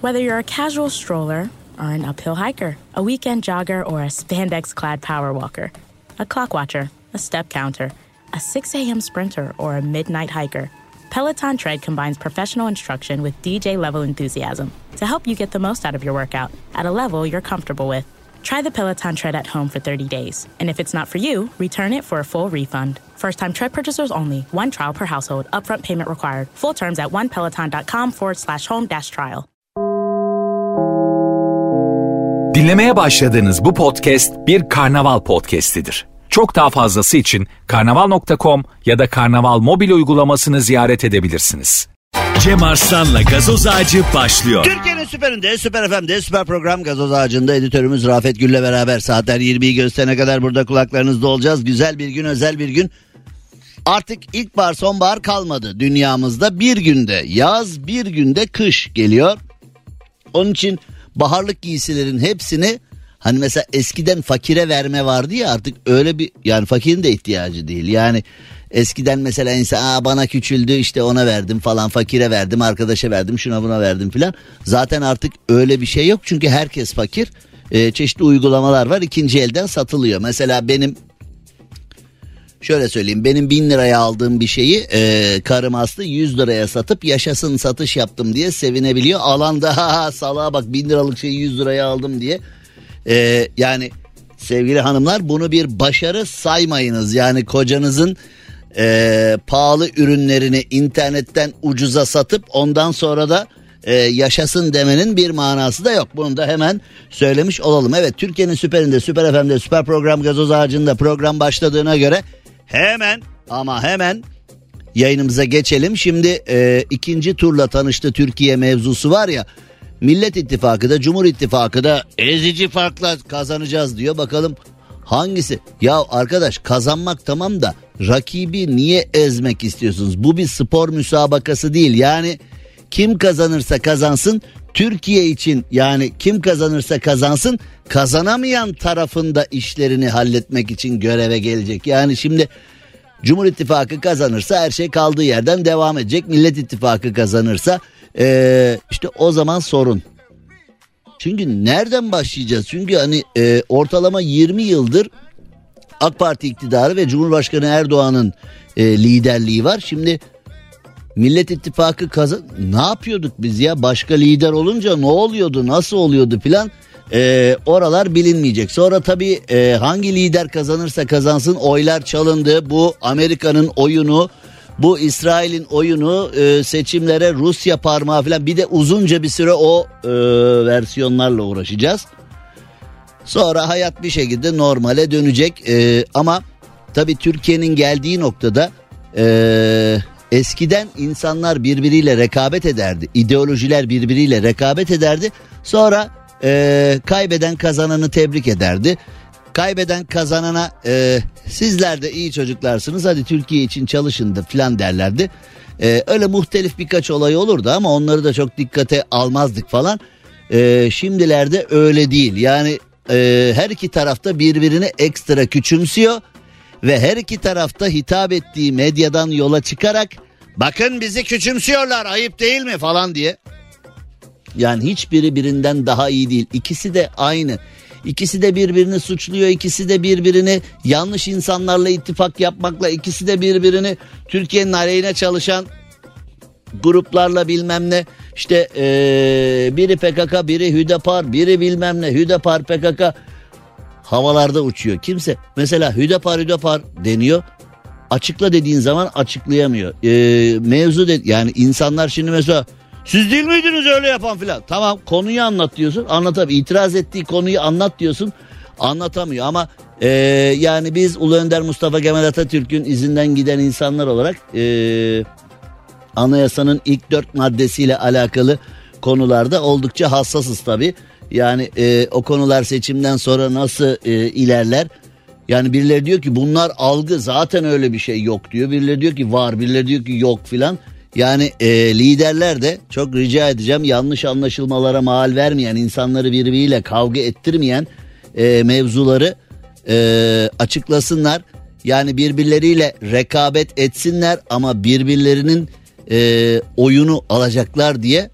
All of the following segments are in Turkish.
Whether you're a casual stroller or an uphill hiker, a weekend jogger or a spandex clad power walker, a clock watcher, a step counter, a 6 a.m. sprinter, or a midnight hiker, Peloton Tread combines professional instruction with DJ level enthusiasm to help you get the most out of your workout at a level you're comfortable with. Try the Peloton Tread at home for 30 days. And if it's not for you, return it for a full refund. First time tread purchasers only. One trial per household. Upfront payment required. Full terms at onepeloton.com forward slash home dash trial. Dinlemeye başladığınız bu podcast bir karnaval podcastidir. Çok daha fazlası için karnaval.com ya da karnaval mobil uygulamasını ziyaret edebilirsiniz. Cem Arslan'la gazoz ağacı başlıyor. Türkiye'nin süperinde, süper FM'de, süper program gazoz ağacında editörümüz Rafet Gül'le beraber saatler 20'yi gösterene kadar burada kulaklarınızda olacağız. Güzel bir gün, özel bir gün. Artık ilkbahar, sonbahar kalmadı dünyamızda. Bir günde yaz, bir günde kış geliyor. Onun için baharlık giysilerin hepsini hani mesela eskiden fakire verme vardı ya artık öyle bir yani fakirin de ihtiyacı değil. Yani eskiden mesela insan Aa, bana küçüldü işte ona verdim falan fakire verdim arkadaşa verdim şuna buna verdim filan. Zaten artık öyle bir şey yok çünkü herkes fakir. Ee, çeşitli uygulamalar var ikinci elden satılıyor. Mesela benim Şöyle söyleyeyim benim bin liraya aldığım bir şeyi e, karım Aslı 100 liraya satıp yaşasın satış yaptım diye sevinebiliyor. Alanda ha salağa bak bin liralık şeyi 100 liraya aldım diye. E, yani sevgili hanımlar bunu bir başarı saymayınız. Yani kocanızın e, pahalı ürünlerini internetten ucuza satıp ondan sonra da e, yaşasın demenin bir manası da yok. Bunu da hemen söylemiş olalım. Evet Türkiye'nin süperinde, süper FM'de, süper program gazoz ağacında program başladığına göre hemen ama hemen yayınımıza geçelim. Şimdi e, ikinci turla tanıştı Türkiye mevzusu var ya. Millet İttifakı da Cumhur İttifakı da ezici farkla kazanacağız diyor. Bakalım hangisi? Ya arkadaş kazanmak tamam da rakibi niye ezmek istiyorsunuz? Bu bir spor müsabakası değil. Yani kim kazanırsa kazansın Türkiye için yani kim kazanırsa kazansın kazanamayan tarafında işlerini halletmek için göreve gelecek. Yani şimdi Cumhur İttifakı kazanırsa her şey kaldığı yerden devam edecek. Millet İttifakı kazanırsa ee, işte o zaman sorun. Çünkü nereden başlayacağız? Çünkü hani e, ortalama 20 yıldır AK Parti iktidarı ve Cumhurbaşkanı Erdoğan'ın e, liderliği var. Şimdi Millet İttifakı kazan ne yapıyorduk biz ya? Başka lider olunca ne oluyordu nasıl oluyordu filan? E, oralar bilinmeyecek. Sonra tabii e, hangi lider kazanırsa kazansın oylar çalındı. Bu Amerika'nın oyunu bu İsrail'in oyunu e, seçimlere Rusya parmağı falan bir de uzunca bir süre o e, versiyonlarla uğraşacağız. Sonra hayat bir şekilde normale dönecek. E, ama tabii Türkiye'nin geldiği noktada e, eskiden insanlar birbiriyle rekabet ederdi. ideolojiler birbiriyle rekabet ederdi. Sonra e, kaybeden kazananı tebrik ederdi. Kaybeden kazanana e, sizler de iyi çocuklarsınız hadi Türkiye için çalışın da filan derlerdi. E, öyle muhtelif birkaç olay olurdu ama onları da çok dikkate almazdık falan. E, şimdilerde öyle değil yani e, her iki tarafta birbirini ekstra küçümsüyor ve her iki tarafta hitap ettiği medyadan yola çıkarak bakın bizi küçümsüyorlar ayıp değil mi falan diye. Yani hiçbiri birinden daha iyi değil. İkisi de aynı. İkisi de birbirini suçluyor. ikisi de birbirini yanlış insanlarla ittifak yapmakla, ikisi de birbirini Türkiye'nin aleyhine çalışan gruplarla bilmem ne işte ee, biri PKK biri Hüdapar biri bilmem ne Hüdapar PKK havalarda uçuyor. Kimse mesela Hüdapar Hüdapar deniyor açıkla dediğin zaman açıklayamıyor. Ee, mevzu de, yani insanlar şimdi mesela siz değil miydiniz öyle yapan filan? Tamam konuyu anlat diyorsun. Anlatamıyor. İtiraz ettiği konuyu anlat diyorsun. Anlatamıyor ama e, yani biz Ulu Önder Mustafa Kemal Atatürk'ün izinden giden insanlar olarak e, anayasanın ilk dört maddesiyle alakalı konularda oldukça hassasız tabi. Yani e, o konular seçimden sonra nasıl e, ilerler? Yani birileri diyor ki bunlar algı zaten öyle bir şey yok diyor. Birileri diyor ki var birileri diyor ki yok filan. Yani e, liderler de çok rica edeceğim yanlış anlaşılmalara mal vermeyen insanları birbiriyle kavga ettirmeyen e, mevzuları e, açıklasınlar. Yani birbirleriyle rekabet etsinler ama birbirlerinin e, oyunu alacaklar diye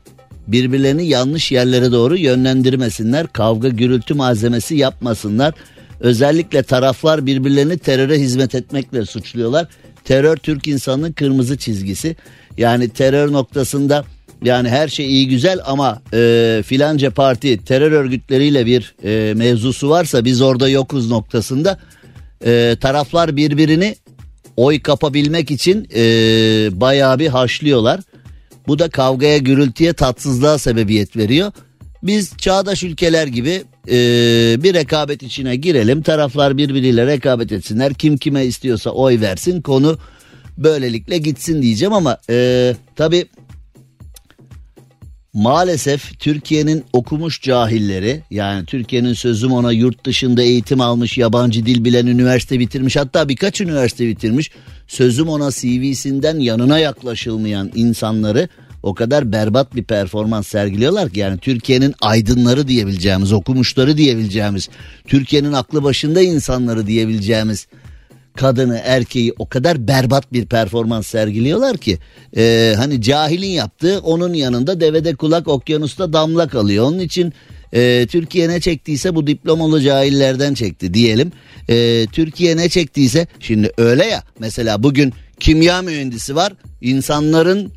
birbirlerini yanlış yerlere doğru yönlendirmesinler. Kavga gürültü malzemesi yapmasınlar. Özellikle taraflar birbirlerini teröre hizmet etmekle suçluyorlar. Terör Türk insanının kırmızı çizgisi. Yani terör noktasında yani her şey iyi güzel ama e, filanca parti terör örgütleriyle bir e, mevzusu varsa biz orada yokuz noktasında e, taraflar birbirini oy kapabilmek için e, bayağı bir haşlıyorlar. Bu da kavgaya gürültüye tatsızlığa sebebiyet veriyor. Biz çağdaş ülkeler gibi e, bir rekabet içine girelim. Taraflar birbiriyle rekabet etsinler. Kim kime istiyorsa oy versin. Konu böylelikle gitsin diyeceğim ama e, tabii maalesef Türkiye'nin okumuş cahilleri yani Türkiye'nin sözüm ona yurt dışında eğitim almış yabancı dil bilen üniversite bitirmiş hatta birkaç üniversite bitirmiş sözüm ona CV'sinden yanına yaklaşılmayan insanları o kadar berbat bir performans sergiliyorlar ki yani Türkiye'nin aydınları diyebileceğimiz okumuşları diyebileceğimiz Türkiye'nin aklı başında insanları diyebileceğimiz kadını erkeği o kadar berbat bir performans sergiliyorlar ki e, hani cahilin yaptığı onun yanında devede kulak okyanusta damla kalıyor. Onun için e, Türkiye ne çektiyse bu diplomalı cahillerden çekti diyelim. E, Türkiye ne çektiyse şimdi öyle ya mesela bugün kimya mühendisi var insanların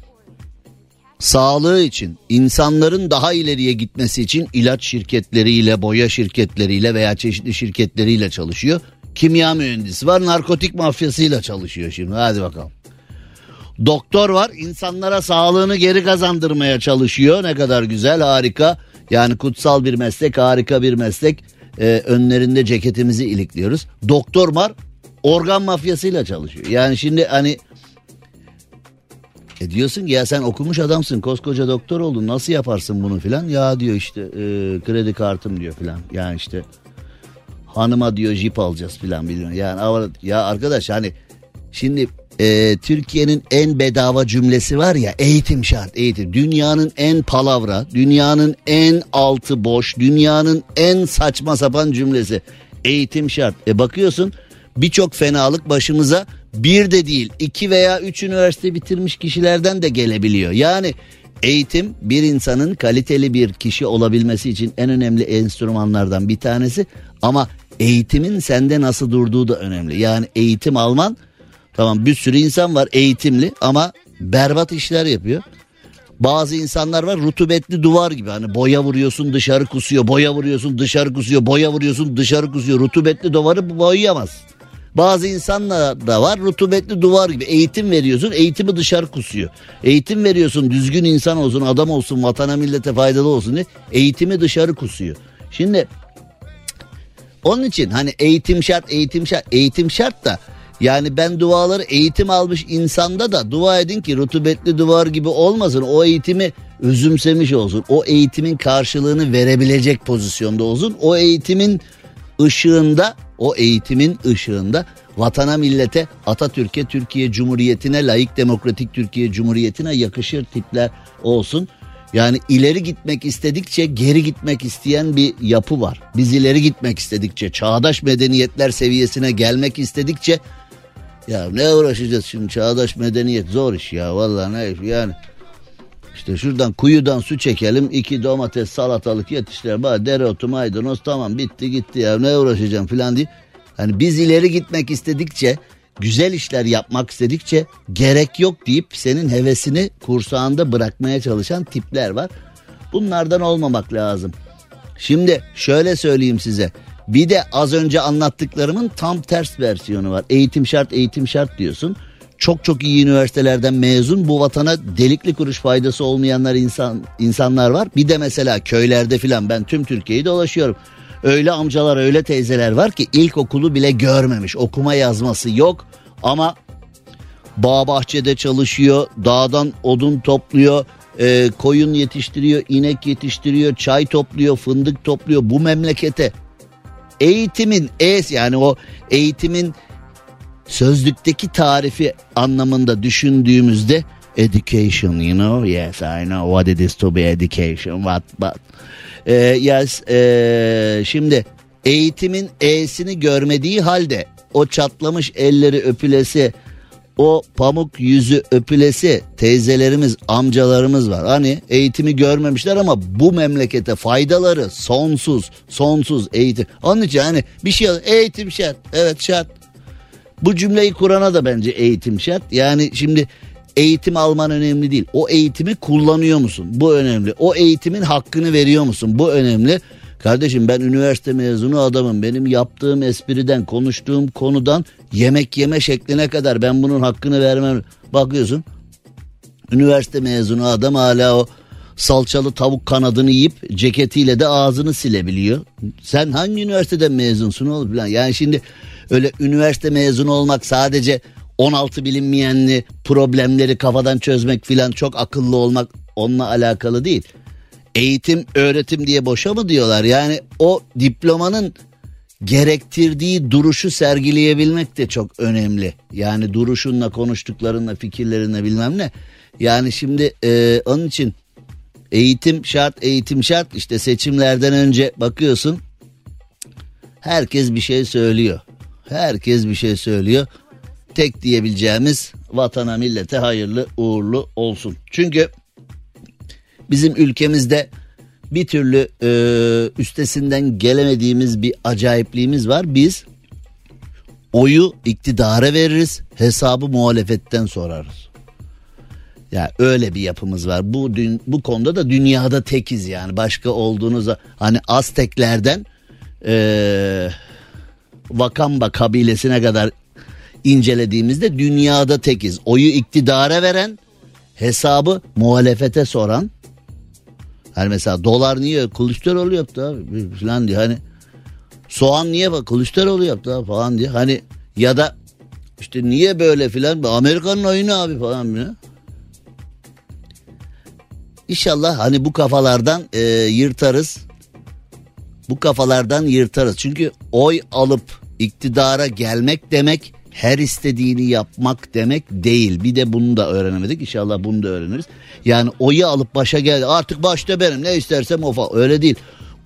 sağlığı için insanların daha ileriye gitmesi için ilaç şirketleriyle boya şirketleriyle veya çeşitli şirketleriyle çalışıyor kimya mühendisi var narkotik mafyasıyla çalışıyor şimdi. Hadi bakalım. Doktor var insanlara sağlığını geri kazandırmaya çalışıyor. Ne kadar güzel harika. Yani kutsal bir meslek harika bir meslek. Ee, önlerinde ceketimizi ilikliyoruz. Doktor var organ mafyasıyla çalışıyor. Yani şimdi hani e diyorsun ki ya sen okumuş adamsın koskoca doktor oldun nasıl yaparsın bunu filan? Ya diyor işte e, kredi kartım diyor filan. Yani işte hanıma diyor jip alacağız filan biliyor. Yani ya arkadaş hani şimdi e, Türkiye'nin en bedava cümlesi var ya eğitim şart eğitim. Dünyanın en palavra, dünyanın en altı boş, dünyanın en saçma sapan cümlesi. Eğitim şart. E bakıyorsun birçok fenalık başımıza bir de değil iki veya üç üniversite bitirmiş kişilerden de gelebiliyor. Yani eğitim bir insanın kaliteli bir kişi olabilmesi için en önemli enstrümanlardan bir tanesi. Ama eğitimin sende nasıl durduğu da önemli. Yani eğitim alman tamam bir sürü insan var eğitimli ama berbat işler yapıyor. Bazı insanlar var rutubetli duvar gibi hani boya vuruyorsun dışarı kusuyor boya vuruyorsun dışarı kusuyor boya vuruyorsun dışarı kusuyor rutubetli duvarı boyayamaz. Bazı insanlar da var rutubetli duvar gibi eğitim veriyorsun eğitimi dışarı kusuyor. Eğitim veriyorsun düzgün insan olsun adam olsun vatana millete faydalı olsun diye eğitimi dışarı kusuyor. Şimdi onun için hani eğitim şart, eğitim şart, eğitim şart da yani ben duaları eğitim almış insanda da dua edin ki rutubetli duvar gibi olmasın. O eğitimi üzümsemiş olsun. O eğitimin karşılığını verebilecek pozisyonda olsun. O eğitimin ışığında, o eğitimin ışığında vatana millete Atatürk'e Türkiye Cumhuriyeti'ne layık demokratik Türkiye Cumhuriyeti'ne yakışır tipler olsun. Yani ileri gitmek istedikçe geri gitmek isteyen bir yapı var. Biz ileri gitmek istedikçe çağdaş medeniyetler seviyesine gelmek istedikçe ya ne uğraşacağız şimdi çağdaş medeniyet zor iş ya vallahi ne yani. İşte şuradan kuyudan su çekelim iki domates salatalık yetiştirelim. Bana dereotu maydanoz tamam bitti gitti ya ne uğraşacağım falan diye. Hani biz ileri gitmek istedikçe güzel işler yapmak istedikçe gerek yok deyip senin hevesini kursağında bırakmaya çalışan tipler var. Bunlardan olmamak lazım. Şimdi şöyle söyleyeyim size. Bir de az önce anlattıklarımın tam ters versiyonu var. Eğitim şart, eğitim şart diyorsun. Çok çok iyi üniversitelerden mezun bu vatana delikli kuruş faydası olmayanlar insan insanlar var. Bir de mesela köylerde filan ben tüm Türkiye'yi dolaşıyorum. Öyle amcalar öyle teyzeler var ki ilkokulu bile görmemiş. Okuma yazması yok ama bağ bahçede çalışıyor. Dağdan odun topluyor. E, koyun yetiştiriyor, inek yetiştiriyor, çay topluyor, fındık topluyor. Bu memlekete eğitimin es yani o eğitimin sözlükteki tarifi anlamında düşündüğümüzde education you know yes I know what it is to be education what but e, yes e, şimdi eğitimin e'sini görmediği halde o çatlamış elleri öpülesi o pamuk yüzü öpülesi teyzelerimiz, amcalarımız var. Hani eğitimi görmemişler ama bu memlekete faydaları sonsuz, sonsuz eğitim. Onun için hani bir şey eğitim şart. Evet şart. Bu cümleyi kurana da bence eğitim şart. Yani şimdi eğitim alman önemli değil. O eğitimi kullanıyor musun? Bu önemli. O eğitimin hakkını veriyor musun? Bu önemli. Kardeşim ben üniversite mezunu adamım. Benim yaptığım espriden, konuştuğum konudan yemek yeme şekline kadar ben bunun hakkını vermem. Bakıyorsun üniversite mezunu adam hala o salçalı tavuk kanadını yiyip ceketiyle de ağzını silebiliyor. Sen hangi üniversiteden mezunsun oğlum falan. Yani şimdi öyle üniversite mezunu olmak sadece 16 bilinmeyenli problemleri kafadan çözmek filan çok akıllı olmak onunla alakalı değil. Eğitim, öğretim diye boşa mı diyorlar? Yani o diplomanın gerektirdiği duruşu sergileyebilmek de çok önemli. Yani duruşunla, konuştuklarınla, fikirlerinle bilmem ne. Yani şimdi e, onun için eğitim şart, eğitim şart. İşte seçimlerden önce bakıyorsun herkes bir şey söylüyor. Herkes bir şey söylüyor. Tek diyebileceğimiz vatana millete hayırlı uğurlu olsun. Çünkü bizim ülkemizde bir türlü e, üstesinden gelemediğimiz bir acayipliğimiz var. Biz oyu iktidara veririz, hesabı muhalefetten sorarız. Ya yani öyle bir yapımız var. Bu dün, bu konuda da dünyada tekiz yani. Başka olduğunuzda hani Azteklerden e, Vakamba kabilesine kadar incelediğimizde dünyada tekiz. Oyu iktidara veren, hesabı muhalefete soran Hani mesela dolar niye Kılıçdaroğlu yaptı abi falan diye hani soğan niye bak Kılıçdaroğlu yaptı abi falan diye hani ya da işte niye böyle filan Amerika'nın oyunu abi falan diye. İnşallah hani bu kafalardan e, yırtarız. Bu kafalardan yırtarız. Çünkü oy alıp iktidara gelmek demek her istediğini yapmak demek değil. Bir de bunu da öğrenemedik. İnşallah bunu da öğreniriz. Yani oyu alıp başa geldi. Artık başta benim ne istersem o falan. Öyle değil.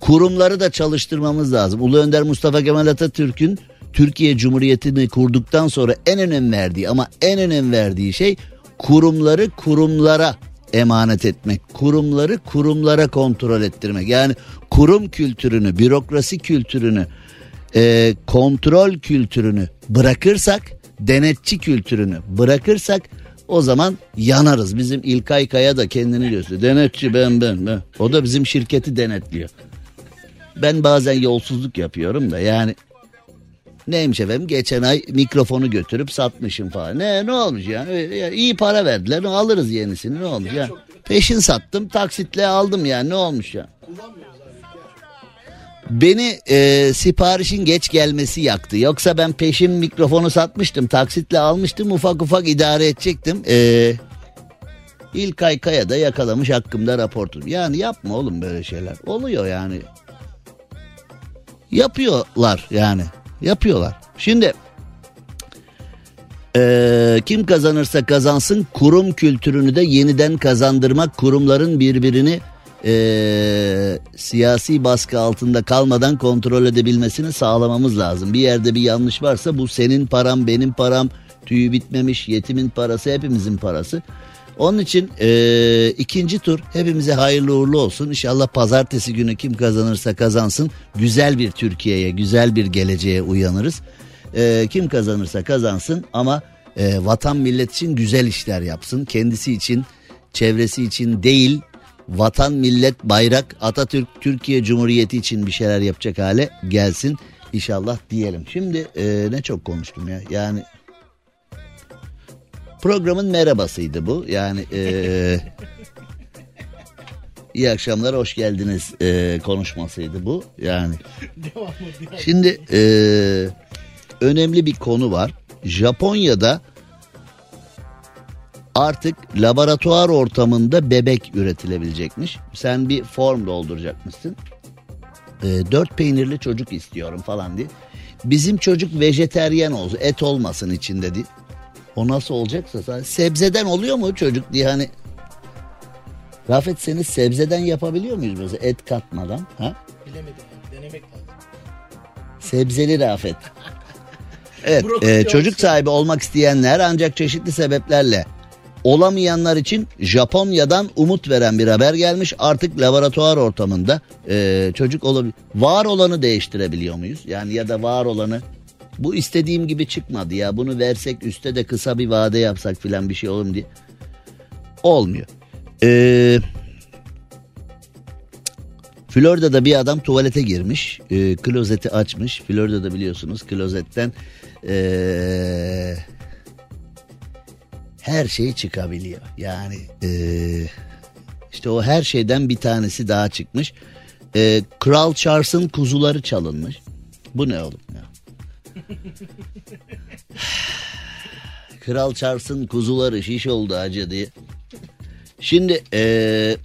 Kurumları da çalıştırmamız lazım. Ulu Önder Mustafa Kemal Atatürk'ün Türkiye Cumhuriyeti'ni kurduktan sonra en önem verdiği ama en önem verdiği şey kurumları kurumlara emanet etmek. Kurumları kurumlara kontrol ettirmek. Yani kurum kültürünü, bürokrasi kültürünü, e, kontrol kültürünü bırakırsak, denetçi kültürünü bırakırsak o zaman yanarız. Bizim İlkay Kaya da kendini gösteriyor. Denetçi ben ben ben. O da bizim şirketi denetliyor. Ben bazen yolsuzluk yapıyorum da yani neymiş efendim geçen ay mikrofonu götürüp satmışım falan. Ne ne olmuş yani, yani iyi para verdiler alırız yenisini ne olmuş ya. Peşin sattım taksitle aldım yani ne olmuş ya. Beni e, siparişin geç gelmesi yaktı. Yoksa ben peşin mikrofonu satmıştım. Taksitle almıştım. Ufak ufak idare edecektim. E, İlkay Kaya da yakalamış hakkımda raportu. Yani yapma oğlum böyle şeyler. Oluyor yani. Yapıyorlar yani. Yapıyorlar. Şimdi ee, kim kazanırsa kazansın kurum kültürünü de yeniden kazandırmak kurumların birbirini e, siyasi baskı altında kalmadan kontrol edebilmesini sağlamamız lazım. Bir yerde bir yanlış varsa bu senin param benim param tüyü bitmemiş yetimin parası hepimizin parası. Onun için e, ikinci tur hepimize hayırlı uğurlu olsun. İnşallah pazartesi günü kim kazanırsa kazansın güzel bir Türkiye'ye güzel bir geleceğe uyanırız. E, kim kazanırsa kazansın ama e, vatan millet için güzel işler yapsın. Kendisi için çevresi için değil vatan, millet, bayrak, Atatürk, Türkiye Cumhuriyeti için bir şeyler yapacak hale gelsin inşallah diyelim. Şimdi e, ne çok konuştum ya yani programın merhabasıydı bu yani e, iyi akşamlar hoş geldiniz e, konuşmasıydı bu yani. Şimdi e, önemli bir konu var Japonya'da artık laboratuvar ortamında bebek üretilebilecekmiş. Sen bir form dolduracakmışsın. E, dört peynirli çocuk istiyorum falan diye. Bizim çocuk vejeteryen olsun et olmasın içinde diye. O nasıl olacaksa sadece sebzeden oluyor mu çocuk diye hani. Rafet seni sebzeden yapabiliyor muyuz mesela et katmadan? Ha? Bilemedim denemek lazım. Sebzeli Rafet. Evet e, çocuk sahibi olmak isteyenler ancak çeşitli sebeplerle olamayanlar için Japonya'dan umut veren bir haber gelmiş. Artık laboratuvar ortamında e, çocuk olabilir. Var olanı değiştirebiliyor muyuz? Yani ya da var olanı bu istediğim gibi çıkmadı ya bunu versek üstte de kısa bir vade yapsak filan bir şey olur mu diye. Olmuyor. Eee... Florida'da bir adam tuvalete girmiş. E, klozeti açmış. Florida'da biliyorsunuz klozetten e, her şey çıkabiliyor. Yani e, işte o her şeyden bir tanesi daha çıkmış. E, Kral Charles'ın kuzuları çalınmış. Bu ne oğlum ya? Kral Charles'ın kuzuları şiş oldu acı diye. Şimdi eee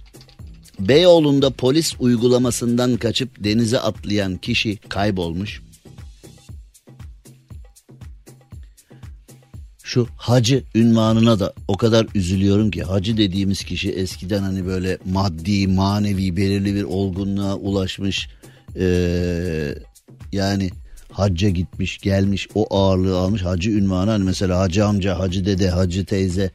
Beyoğlu'nda polis uygulamasından kaçıp denize atlayan kişi kaybolmuş. Şu hacı ünvanına da o kadar üzülüyorum ki hacı dediğimiz kişi eskiden hani böyle maddi manevi belirli bir olgunluğa ulaşmış ee, yani hacca gitmiş gelmiş o ağırlığı almış hacı ünvanı hani mesela hacı amca hacı dede hacı teyze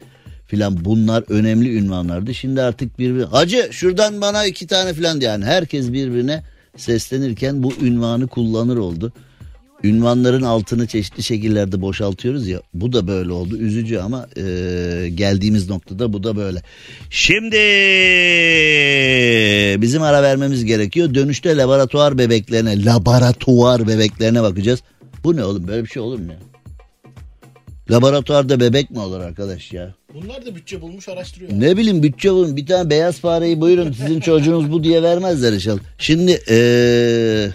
filan bunlar önemli ünvanlardı. Şimdi artık birbiri hacı şuradan bana iki tane filan yani herkes birbirine seslenirken bu ünvanı kullanır oldu. Ünvanların altını çeşitli şekillerde boşaltıyoruz ya bu da böyle oldu üzücü ama e, geldiğimiz noktada bu da böyle. Şimdi bizim ara vermemiz gerekiyor dönüşte laboratuvar bebeklerine laboratuvar bebeklerine bakacağız. Bu ne oğlum böyle bir şey olur mu ya? Laboratuvarda bebek mi olur arkadaş ya? Bunlar da bütçe bulmuş araştırıyor. Ne bileyim bütçe bulun bir tane beyaz fareyi buyurun sizin çocuğunuz bu diye vermezler inşallah. Şimdi ee,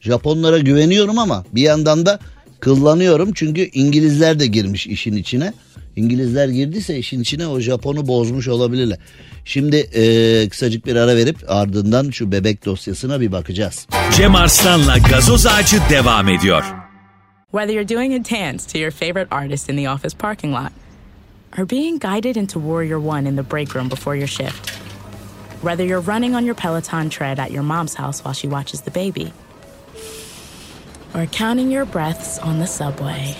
Japonlara güveniyorum ama bir yandan da kullanıyorum çünkü İngilizler de girmiş işin içine. İngilizler girdiyse işin içine o Japon'u bozmuş olabilirler. Şimdi ee, kısacık bir ara verip ardından şu bebek dosyasına bir bakacağız. Cem Arslan'la gazoz ağacı devam ediyor. Whether you're doing a dance to your favorite artist in the office parking lot or being guided into Warrior One in the break room before your shift. Whether you're running on your Peloton tread at your mom's house while she watches the baby, or counting your breaths on the subway.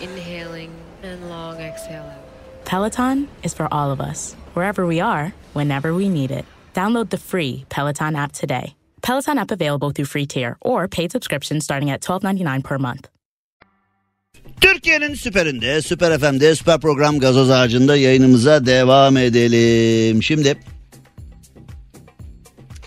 İnhaling and long exhale out. Peloton is for all of us, wherever we are, whenever we need it. Download the free Peloton app today. Peloton app available through free tier or paid subscription starting at $12.99 per month. Türkiye'nin süperinde, süper FM'de, süper program gazoz ağacında yayınımıza devam edelim. Şimdi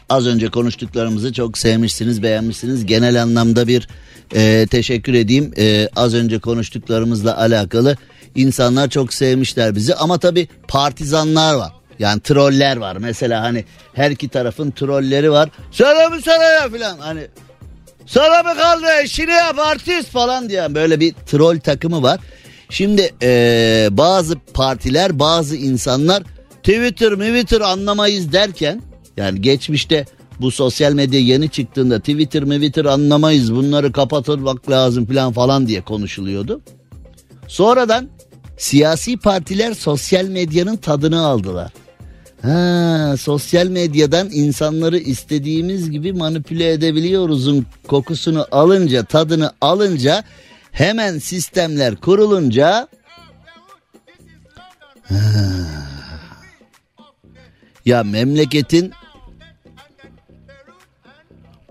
az önce konuştuklarımızı çok sevmişsiniz, beğenmişsiniz. Genel anlamda bir e, teşekkür edeyim. E, az önce konuştuklarımızla alakalı insanlar çok sevmişler bizi. Ama tabii partizanlar var. Yani troller var. Mesela hani her iki tarafın trolleri var. Sana mı sana ya filan. Hani sana mı kaldı işini yap artist falan diye böyle bir troll takımı var. Şimdi ee, bazı partiler bazı insanlar Twitter Twitter anlamayız derken yani geçmişte bu sosyal medya yeni çıktığında Twitter Twitter anlamayız bunları kapatırmak lazım falan falan diye konuşuluyordu. Sonradan siyasi partiler sosyal medyanın tadını aldılar. Ha, sosyal medyadan insanları istediğimiz gibi manipüle edebiliyoruzun kokusunu alınca, tadını alınca hemen sistemler kurulunca ha, ya memleketin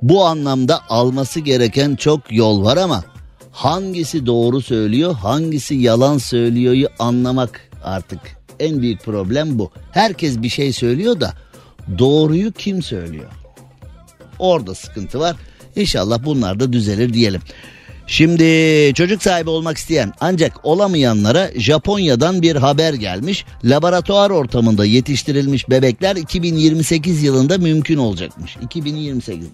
bu anlamda alması gereken çok yol var ama hangisi doğru söylüyor, hangisi yalan söylüyor'yu anlamak artık en büyük problem bu. Herkes bir şey söylüyor da doğruyu kim söylüyor? Orada sıkıntı var. İnşallah bunlar da düzelir diyelim. Şimdi çocuk sahibi olmak isteyen ancak olamayanlara Japonya'dan bir haber gelmiş. Laboratuvar ortamında yetiştirilmiş bebekler 2028 yılında mümkün olacakmış. 2028.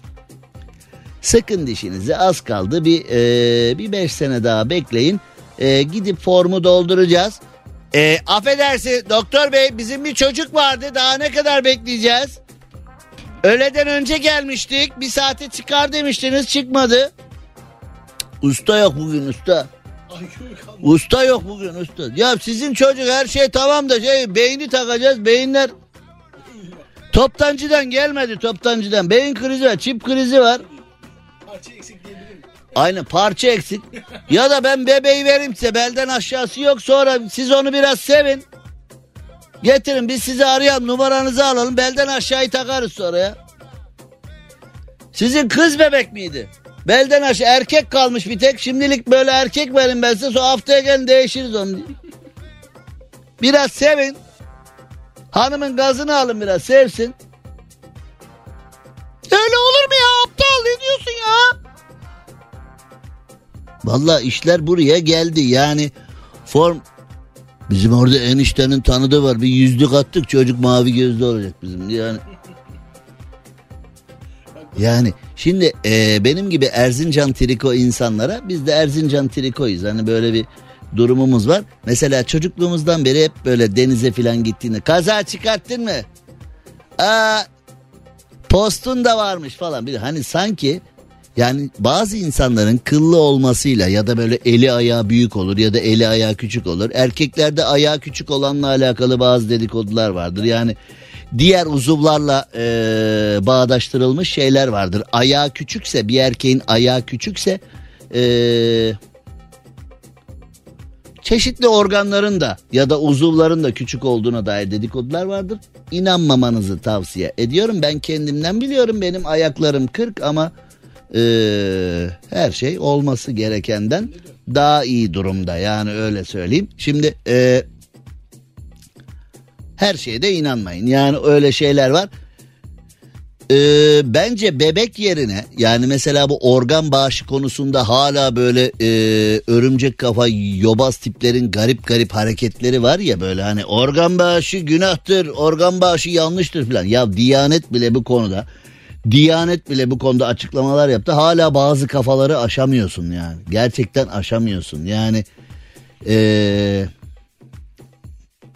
Sıkın dişinizi az kaldı bir e, bir 5 sene daha bekleyin. E, gidip formu dolduracağız. E, affedersin doktor bey bizim bir çocuk vardı daha ne kadar bekleyeceğiz? Öğleden önce gelmiştik bir saate çıkar demiştiniz çıkmadı. Usta yok bugün usta. Usta yok bugün usta. Ya sizin çocuk her şey tamam da şey beyni takacağız beyinler. Toptancıdan gelmedi toptancıdan. Beyin krizi var çip krizi var. Aynen parça eksik. Ya da ben bebeği vereyim size belden aşağısı yok sonra siz onu biraz sevin. Getirin biz sizi arayalım numaranızı alalım belden aşağıyı takarız sonra ya. Sizin kız bebek miydi? Belden aşağı erkek kalmış bir tek. Şimdilik böyle erkek verin ben size. Sonra haftaya gelin değişiriz onu. Biraz sevin. Hanımın gazını alın biraz sevsin. Öyle olur mu ya aptal ne diyorsun ya? Valla işler buraya geldi yani form bizim orada eniştenin tanıdığı var bir yüzlük attık çocuk mavi gözlü olacak bizim yani. Yani şimdi e, benim gibi Erzincan triko insanlara biz de Erzincan trikoyuz. Hani böyle bir durumumuz var. Mesela çocukluğumuzdan beri hep böyle denize falan gittiğinde kaza çıkarttın mı? Aa, postun da varmış falan. Bir hani sanki yani bazı insanların kıllı olmasıyla ya da böyle eli ayağı büyük olur ya da eli ayağı küçük olur. Erkeklerde ayağı küçük olanla alakalı bazı dedikodular vardır. Yani diğer uzuvlarla e, bağdaştırılmış şeyler vardır. Ayağı küçükse bir erkeğin ayağı küçükse e, çeşitli organların da ya da uzuvların da küçük olduğuna dair dedikodular vardır. İnanmamanızı tavsiye ediyorum. Ben kendimden biliyorum benim ayaklarım 40 ama e, her şey olması gerekenden daha iyi durumda yani öyle söyleyeyim. Şimdi e, her şeye de inanmayın yani öyle şeyler var. Ee, bence bebek yerine yani mesela bu organ bağışı konusunda hala böyle e, örümcek kafa yobaz tiplerin garip garip hareketleri var ya böyle hani organ bağışı günahtır organ bağışı yanlıştır falan ya Diyanet bile bu konuda Diyanet bile bu konuda açıklamalar yaptı hala bazı kafaları aşamıyorsun yani gerçekten aşamıyorsun yani ee,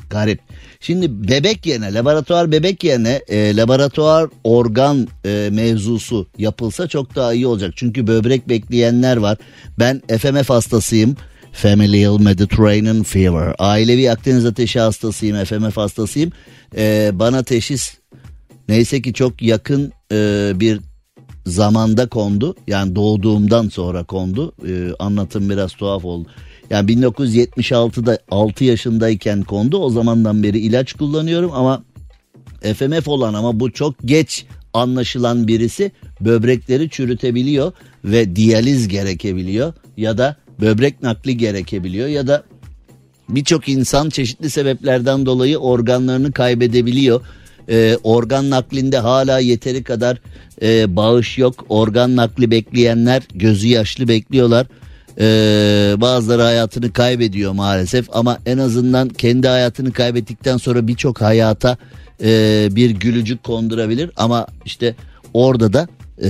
garip. Şimdi bebek yerine laboratuvar bebek yerine e, laboratuvar organ e, mevzusu yapılsa çok daha iyi olacak. Çünkü böbrek bekleyenler var. Ben FMF hastasıyım. Familial Mediterranean Fever. Ailevi Akdeniz ateşi hastasıyım. FMF hastasıyım. E, bana teşhis neyse ki çok yakın e, bir zamanda kondu. Yani doğduğumdan sonra kondu. E, anlatım biraz tuhaf oldu. Yani 1976'da 6 yaşındayken kondu. O zamandan beri ilaç kullanıyorum ama FMF olan ama bu çok geç anlaşılan birisi böbrekleri çürütebiliyor ve diyaliz gerekebiliyor ya da böbrek nakli gerekebiliyor ya da birçok insan çeşitli sebeplerden dolayı organlarını kaybedebiliyor. Ee, organ naklinde hala yeteri kadar e, bağış yok. Organ nakli bekleyenler gözü yaşlı bekliyorlar. Ee, bazıları hayatını kaybediyor maalesef ama en azından kendi hayatını kaybettikten sonra birçok hayata e, bir gülücük kondurabilir ama işte orada da e,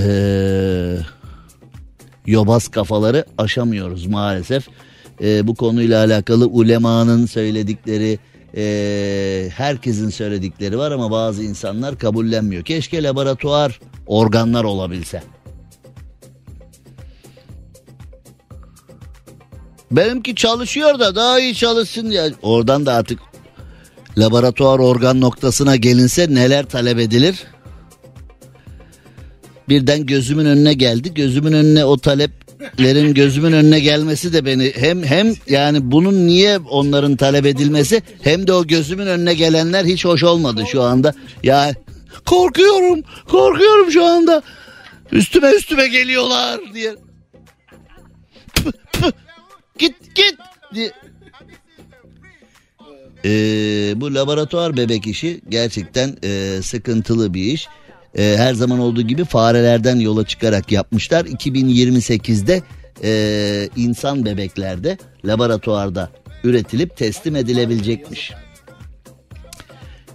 yobaz kafaları aşamıyoruz maalesef. E, bu konuyla alakalı ulemanın söyledikleri e, herkesin söyledikleri var ama bazı insanlar kabullenmiyor. Keşke laboratuvar organlar olabilse. Benimki çalışıyor da daha iyi çalışsın ya. Oradan da artık laboratuvar organ noktasına gelinse neler talep edilir? Birden gözümün önüne geldi. Gözümün önüne o taleplerin gözümün önüne gelmesi de beni hem hem yani bunun niye onların talep edilmesi hem de o gözümün önüne gelenler hiç hoş olmadı şu anda. Ya korkuyorum. Korkuyorum şu anda. Üstüme üstüme geliyorlar diye. Git git diye. Ee, bu laboratuvar bebek işi gerçekten e, sıkıntılı bir iş. E, her zaman olduğu gibi farelerden yola çıkarak yapmışlar. 2028'de e, insan bebeklerde laboratuvarda üretilip teslim edilebilecekmiş.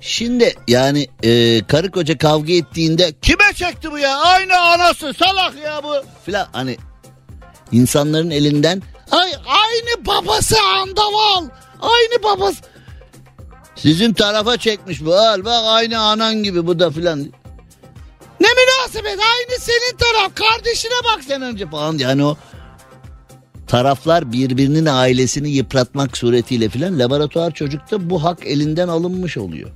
Şimdi yani e, karı koca kavga ettiğinde kime çekti bu ya? Aynı anası salak ya bu filan hani insanların elinden ay aynı babası andaval aynı babası sizin tarafa çekmiş bu al bak aynı anan gibi bu da filan ne münasebet aynı senin taraf kardeşine bak sen önce falan yani o taraflar birbirinin ailesini yıpratmak suretiyle filan laboratuvar çocukta bu hak elinden alınmış oluyor.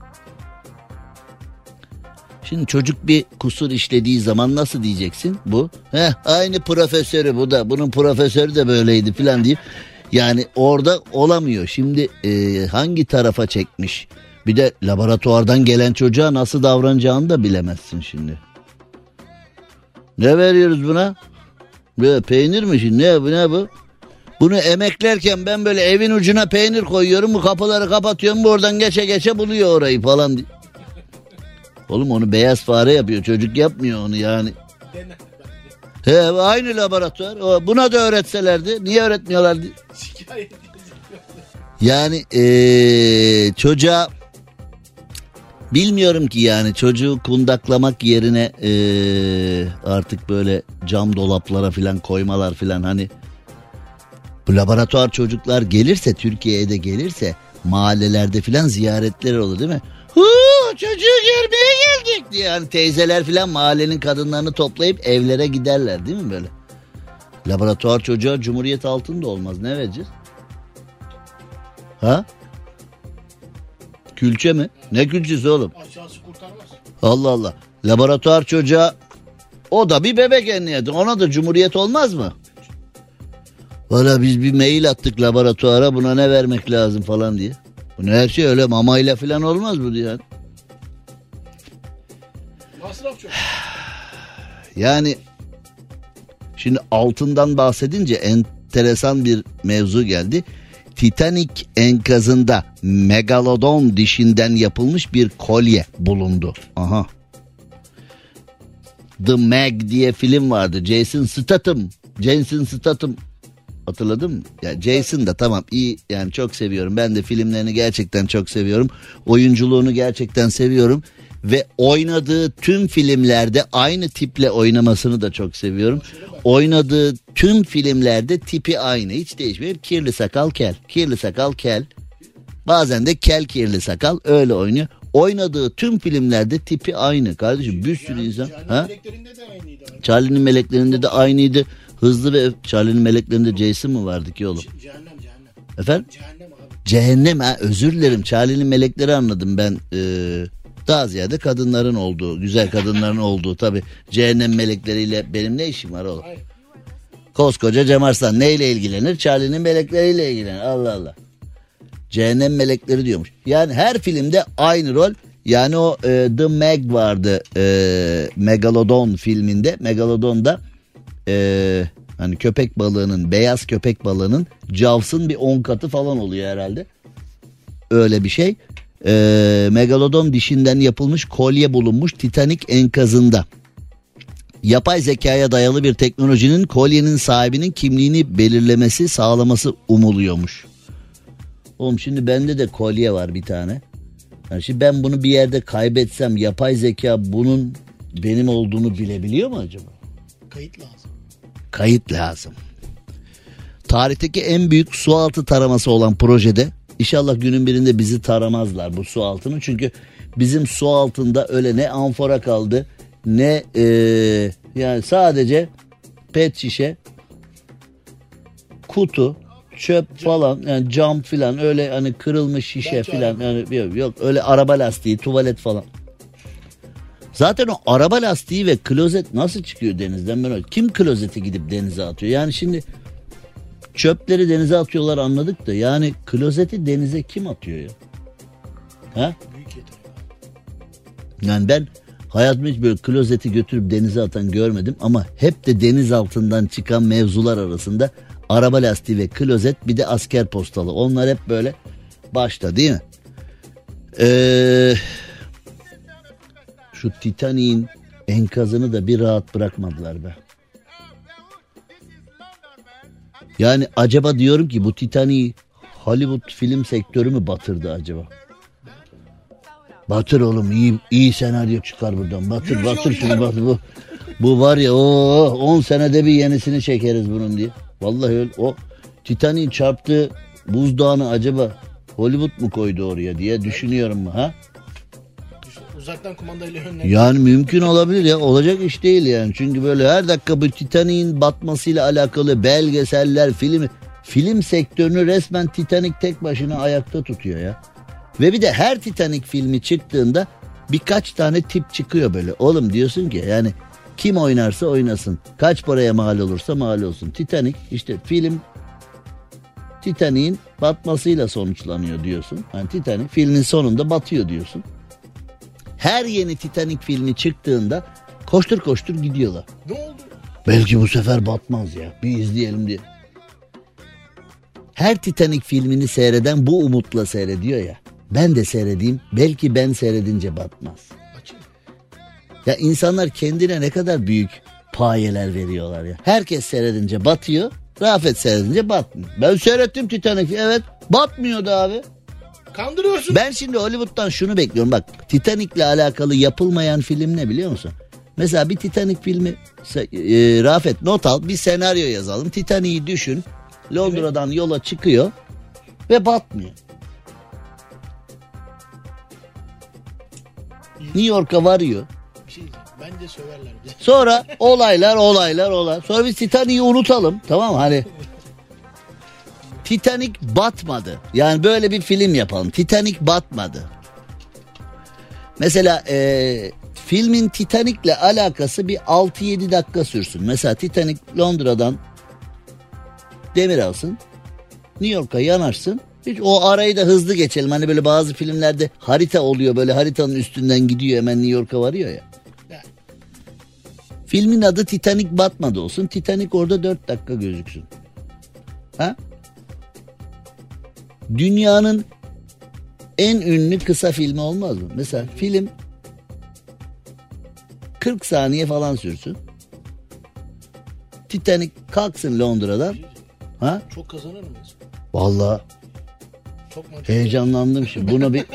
Şimdi çocuk bir kusur işlediği zaman nasıl diyeceksin bu? Heh, aynı profesörü bu da bunun profesörü de böyleydi filan deyip yani orada olamıyor. Şimdi e, hangi tarafa çekmiş? Bir de laboratuvardan gelen çocuğa nasıl davranacağını da bilemezsin şimdi. Ne veriyoruz buna? Böyle peynir mi şimdi? Ne bu ne bu? Bunu emeklerken ben böyle evin ucuna peynir koyuyorum. Bu kapıları kapatıyorum. Bu oradan geçe geçe buluyor orayı falan. diye. Oğlum onu beyaz fare yapıyor. Çocuk yapmıyor onu yani. He, aynı laboratuvar. Buna da öğretselerdi. Niye öğretmiyorlardı? Şikayet Yani eee, çocuğa bilmiyorum ki yani çocuğu kundaklamak yerine eee, artık böyle cam dolaplara filan koymalar filan hani bu laboratuvar çocuklar gelirse Türkiye'ye de gelirse mahallelerde filan ziyaretler olur değil mi? Hu çocuğu görmeye geldik diye yani teyzeler filan mahallenin kadınlarını toplayıp evlere giderler değil mi böyle? Laboratuvar çocuğa Cumhuriyet altında olmaz ne vereceğiz? Ha? Külçe mi? Ne külçesi oğlum? aşağısı kurtarmaz. Allah Allah. Laboratuvar çocuğa o da bir bebek emniyeti. Ona da cumhuriyet olmaz mı? Valla biz bir mail attık laboratuvara buna ne vermek lazım falan diye. Bu her şey öyle mamayla falan olmaz bu diye. Masraf çok. Yani şimdi altından bahsedince enteresan bir mevzu geldi. Titanic enkazında megalodon dişinden yapılmış bir kolye bulundu. Aha. The Meg diye film vardı. Jason Statham. Jason Statham. Hatırladın mı? Ya Jason da tamam iyi yani çok seviyorum. Ben de filmlerini gerçekten çok seviyorum. Oyunculuğunu gerçekten seviyorum. Ve oynadığı tüm filmlerde aynı tiple oynamasını da çok seviyorum. Oynadığı tüm filmlerde tipi aynı hiç değişmiyor. Kirli sakal kel. Kirli sakal kel. Bazen de kel kirli sakal öyle oynuyor. Oynadığı tüm filmlerde tipi aynı kardeşim. Bir sürü insan. Ha? meleklerinde de aynıydı. Aynı. Charlie'nin meleklerinde de aynıydı. Hızlı ve Charlie'nin meleklerinde Jason mı vardı ki oğlum? Cehennem cehennem. Efendim? Cehennem abi. Cehennem ha özür dilerim. Charlie'nin melekleri anladım ben. Ee, daha ziyade kadınların olduğu, güzel kadınların olduğu tabi. Cehennem melekleriyle benim ne işim var oğlum? Koskoca Cem Arslan neyle ilgilenir? Charlie'nin melekleriyle ilgilenir. Allah Allah. Cehennem melekleri diyormuş. Yani her filmde aynı rol. Yani o e, The Meg vardı. E, Megalodon filminde. Megalodon'da e, hani köpek balığının, beyaz köpek balığının Jaws'ın bir 10 katı falan oluyor herhalde. Öyle bir şey. E, Megalodon dişinden yapılmış kolye bulunmuş Titanic enkazında. Yapay zekaya dayalı bir teknolojinin kolyenin sahibinin kimliğini belirlemesi sağlaması umuluyormuş. Oğlum şimdi bende de kolye var bir tane. Yani şimdi ben bunu bir yerde kaybetsem yapay zeka bunun benim olduğunu bilebiliyor mu acaba? Kayıt lazım. Kayıt lazım. Tarihteki en büyük su altı taraması olan projede inşallah günün birinde bizi taramazlar bu su altını. Çünkü bizim su altında öyle ne amfora kaldı ne eee, yani sadece pet şişe kutu çöp falan yani cam filan öyle hani kırılmış şişe filan yani yok, yok öyle araba lastiği tuvalet falan. Zaten o araba lastiği ve klozet nasıl çıkıyor denizden ben öyle- kim klozeti gidip denize atıyor? Yani şimdi çöpleri denize atıyorlar anladık da yani klozeti denize kim atıyor ya? Ha? Yani ben hayatımda hiç böyle klozeti götürüp denize atan görmedim ama hep de deniz altından çıkan mevzular arasında araba lastiği ve klozet bir de asker postalı. Onlar hep böyle başta değil mi? Ee, şu Titanic'in enkazını da bir rahat bırakmadılar be. Yani acaba diyorum ki bu Titanic'i Hollywood film sektörü mü batırdı acaba? Batır oğlum iyi iyi senaryo çıkar buradan. Batır batır şunu batır. Bu, bu var ya o 10 senede bir yenisini çekeriz bunun diye. Vallahi öyle o Titanic'in çarptığı buzdağını acaba Hollywood mu koydu oraya diye düşünüyorum ha? Uzaktan kumandayla önüne. Yani mümkün olabilir ya olacak iş değil yani. Çünkü böyle her dakika bu Titanic'in batmasıyla alakalı belgeseller, film film sektörünü resmen Titanic tek başına ayakta tutuyor ya. Ve bir de her Titanic filmi çıktığında birkaç tane tip çıkıyor böyle. Oğlum diyorsun ki yani kim oynarsa oynasın. Kaç paraya mal olursa mal olsun. Titanic işte film Titanic'in batmasıyla sonuçlanıyor diyorsun. Yani Titanic filmin sonunda batıyor diyorsun. Her yeni Titanic filmi çıktığında koştur koştur gidiyorlar. Ne oldu? Belki bu sefer batmaz ya. Bir izleyelim diye. Her Titanic filmini seyreden bu umutla seyrediyor ya. Ben de seyredeyim. Belki ben seyredince batmaz. Ya insanlar kendine ne kadar büyük payeler veriyorlar ya. Herkes seyredince batıyor. Rafet seyredince batmıyor. Ben seyrettim Titanic. Evet batmıyordu abi. Kandırıyorsun. Ben şimdi Hollywood'dan şunu bekliyorum. Bak Titanic'le alakalı yapılmayan film ne biliyor musun? Mesela bir Titanic filmi e, Rafet not al bir senaryo yazalım. Titanic'i düşün. Londra'dan yola çıkıyor ve batmıyor. New York'a varıyor. Şey. Bence söverler. Sonra olaylar olaylar olay. Sonra biz Titanic'i unutalım tamam mı? Hani Titanic batmadı. Yani böyle bir film yapalım. Titanic batmadı. Mesela eee, filmin Titanic'le alakası bir 6-7 dakika sürsün. Mesela Titanic Londra'dan demir alsın. New York'a yanaşsın. Hiç o arayı da hızlı geçelim. Hani böyle bazı filmlerde harita oluyor. Böyle haritanın üstünden gidiyor hemen New York'a varıyor ya. Filmin adı Titanic batmadı olsun. Titanic orada 4 dakika gözüksün. Ha? Dünyanın en ünlü kısa filmi olmaz mı? Mesela film 40 saniye falan sürsün. Titanic kalksın Londra'dan. Ha? Çok kazanır mıyız? Vallahi Çok mantıklı. heyecanlandım şimdi. Buna bir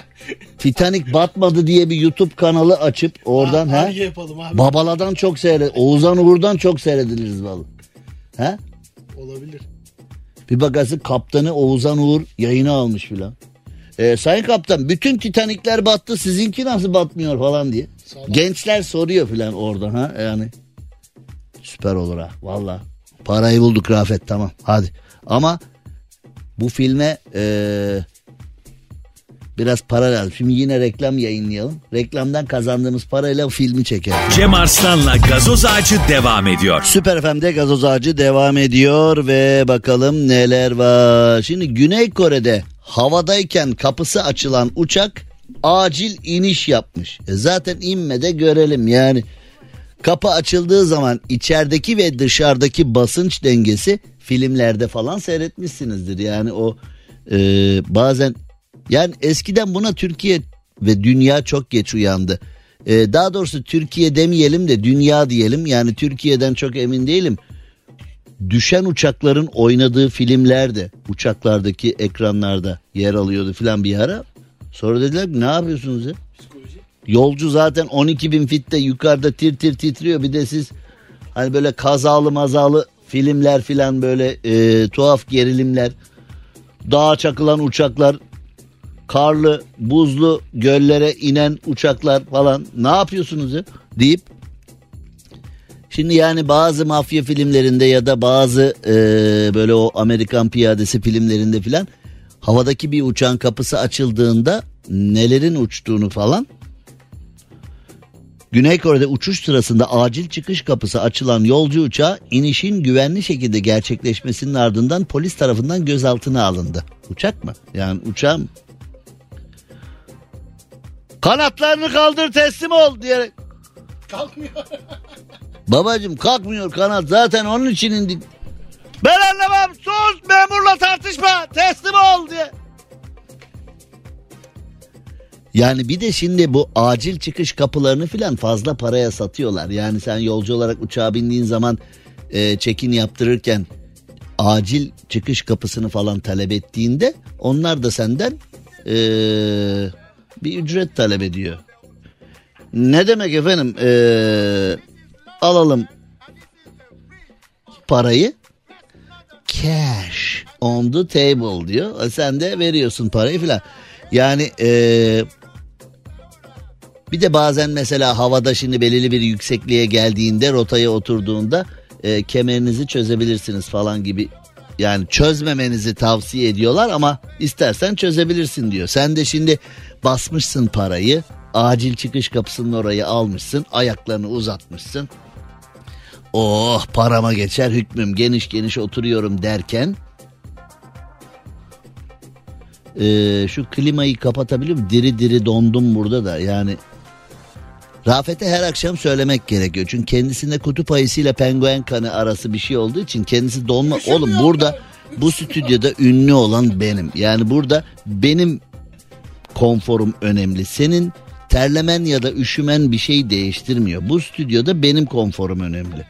Titanic batmadı diye bir YouTube kanalı açıp oradan Ha, ha? yapalım abi. Babaladan çok seyred. Oğuzhan Uğur'dan çok seyrediliriz vallahi. He? Olabilir. Bir bakarsın kaptanı Oğuzhan Uğur yayına almış filan. Ee, sayın kaptan bütün Titanikler battı sizinki nasıl batmıyor falan diye. Gençler soruyor filan oradan ha yani. Süper olur ha valla. Parayı bulduk Rafet tamam hadi. Ama bu filme ee, biraz para lazım. Şimdi yine reklam yayınlayalım. Reklamdan kazandığımız parayla filmi çekelim. Cem Arslan'la gazoz ağacı devam ediyor. Süper FM'de gazoz ağacı devam ediyor ve bakalım neler var. Şimdi Güney Kore'de havadayken kapısı açılan uçak acil iniş yapmış. E zaten inme de görelim yani. Kapı açıldığı zaman içerideki ve dışarıdaki basınç dengesi filmlerde falan seyretmişsinizdir. Yani o e, bazen yani eskiden buna Türkiye ve dünya çok geç uyandı. E, daha doğrusu Türkiye demeyelim de dünya diyelim. Yani Türkiye'den çok emin değilim. Düşen uçakların oynadığı filmlerde uçaklardaki ekranlarda yer alıyordu filan bir ara. Sonra dediler ki ne yapıyorsunuz ya? Yolcu zaten 12 bin fitte yukarıda tir tir titriyor. Bir de siz hani böyle kazalı mazalı filmler filan böyle e, tuhaf gerilimler. Dağa çakılan uçaklar karlı buzlu göllere inen uçaklar falan ne yapıyorsunuz ya deyip Şimdi yani bazı mafya filmlerinde ya da bazı e, böyle o Amerikan piyadesi filmlerinde filan havadaki bir uçağın kapısı açıldığında nelerin uçtuğunu falan Güney Kore'de uçuş sırasında acil çıkış kapısı açılan yolcu uçağı inişin güvenli şekilde gerçekleşmesinin ardından polis tarafından gözaltına alındı. Uçak mı? Yani uçağım. Kanatlarını kaldır teslim ol diyerek. Kalkmıyor. Babacım kalkmıyor kanat zaten onun için indik. Ben anlamam sus memurla tartışma teslim ol diye. Yani bir de şimdi bu acil çıkış kapılarını filan fazla paraya satıyorlar. Yani sen yolcu olarak uçağa bindiğin zaman e, check-in yaptırırken acil çıkış kapısını falan talep ettiğinde onlar da senden e, bir ücret talep ediyor. Ne demek efendim? E, alalım parayı cash on the table diyor. Sen de veriyorsun parayı filan. Yani eee bir de bazen mesela havada şimdi belirli bir yüksekliğe geldiğinde rotaya oturduğunda e, kemerinizi çözebilirsiniz falan gibi. Yani çözmemenizi tavsiye ediyorlar ama istersen çözebilirsin diyor. Sen de şimdi basmışsın parayı acil çıkış kapısının orayı almışsın. Ayaklarını uzatmışsın. Oh parama geçer hükmüm geniş geniş oturuyorum derken Ee, şu klimayı kapatabilir miyim? Diri diri dondum burada da yani Rafet'e her akşam söylemek gerekiyor. Çünkü kendisinde kutup ayısıyla penguen kanı arası bir şey olduğu için kendisi donma. Oğlum burada bu stüdyoda ünlü olan benim. Yani burada benim konforum önemli. Senin terlemen ya da üşümen bir şey değiştirmiyor. Bu stüdyoda benim konforum önemli.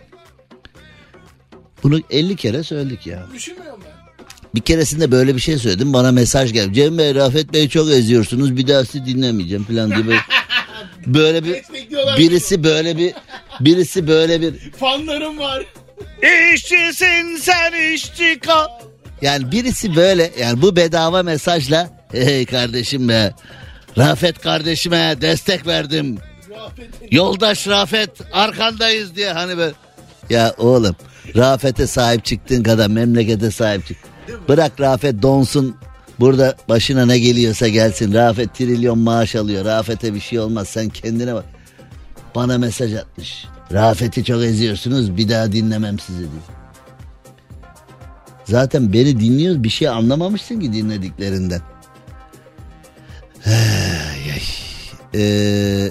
Bunu 50 kere söyledik ya. Bir keresinde böyle bir şey söyledim bana mesaj geldi. Cem Bey Rafet Bey çok eziyorsunuz bir daha sizi dinlemeyeceğim falan diye böyle, böyle bir birisi böyle bir birisi böyle bir Fanlarım var. İşçisin sen işçi kal. Yani birisi böyle yani bu bedava mesajla hey kardeşim be Rafet kardeşime destek verdim. Rafet Yoldaş Rafet arkandayız diye hani böyle. Ya oğlum Rafet'e sahip çıktığın kadar memlekete sahip çık. Bırak Rafet donsun burada başına ne geliyorsa gelsin. Rafet trilyon maaş alıyor. Rafet'e bir şey olmaz sen kendine bak. Bana mesaj atmış. Rafet'i çok eziyorsunuz bir daha dinlemem sizi diye. Zaten beni dinliyoruz bir şey anlamamışsın ki dinlediklerinden. Ee,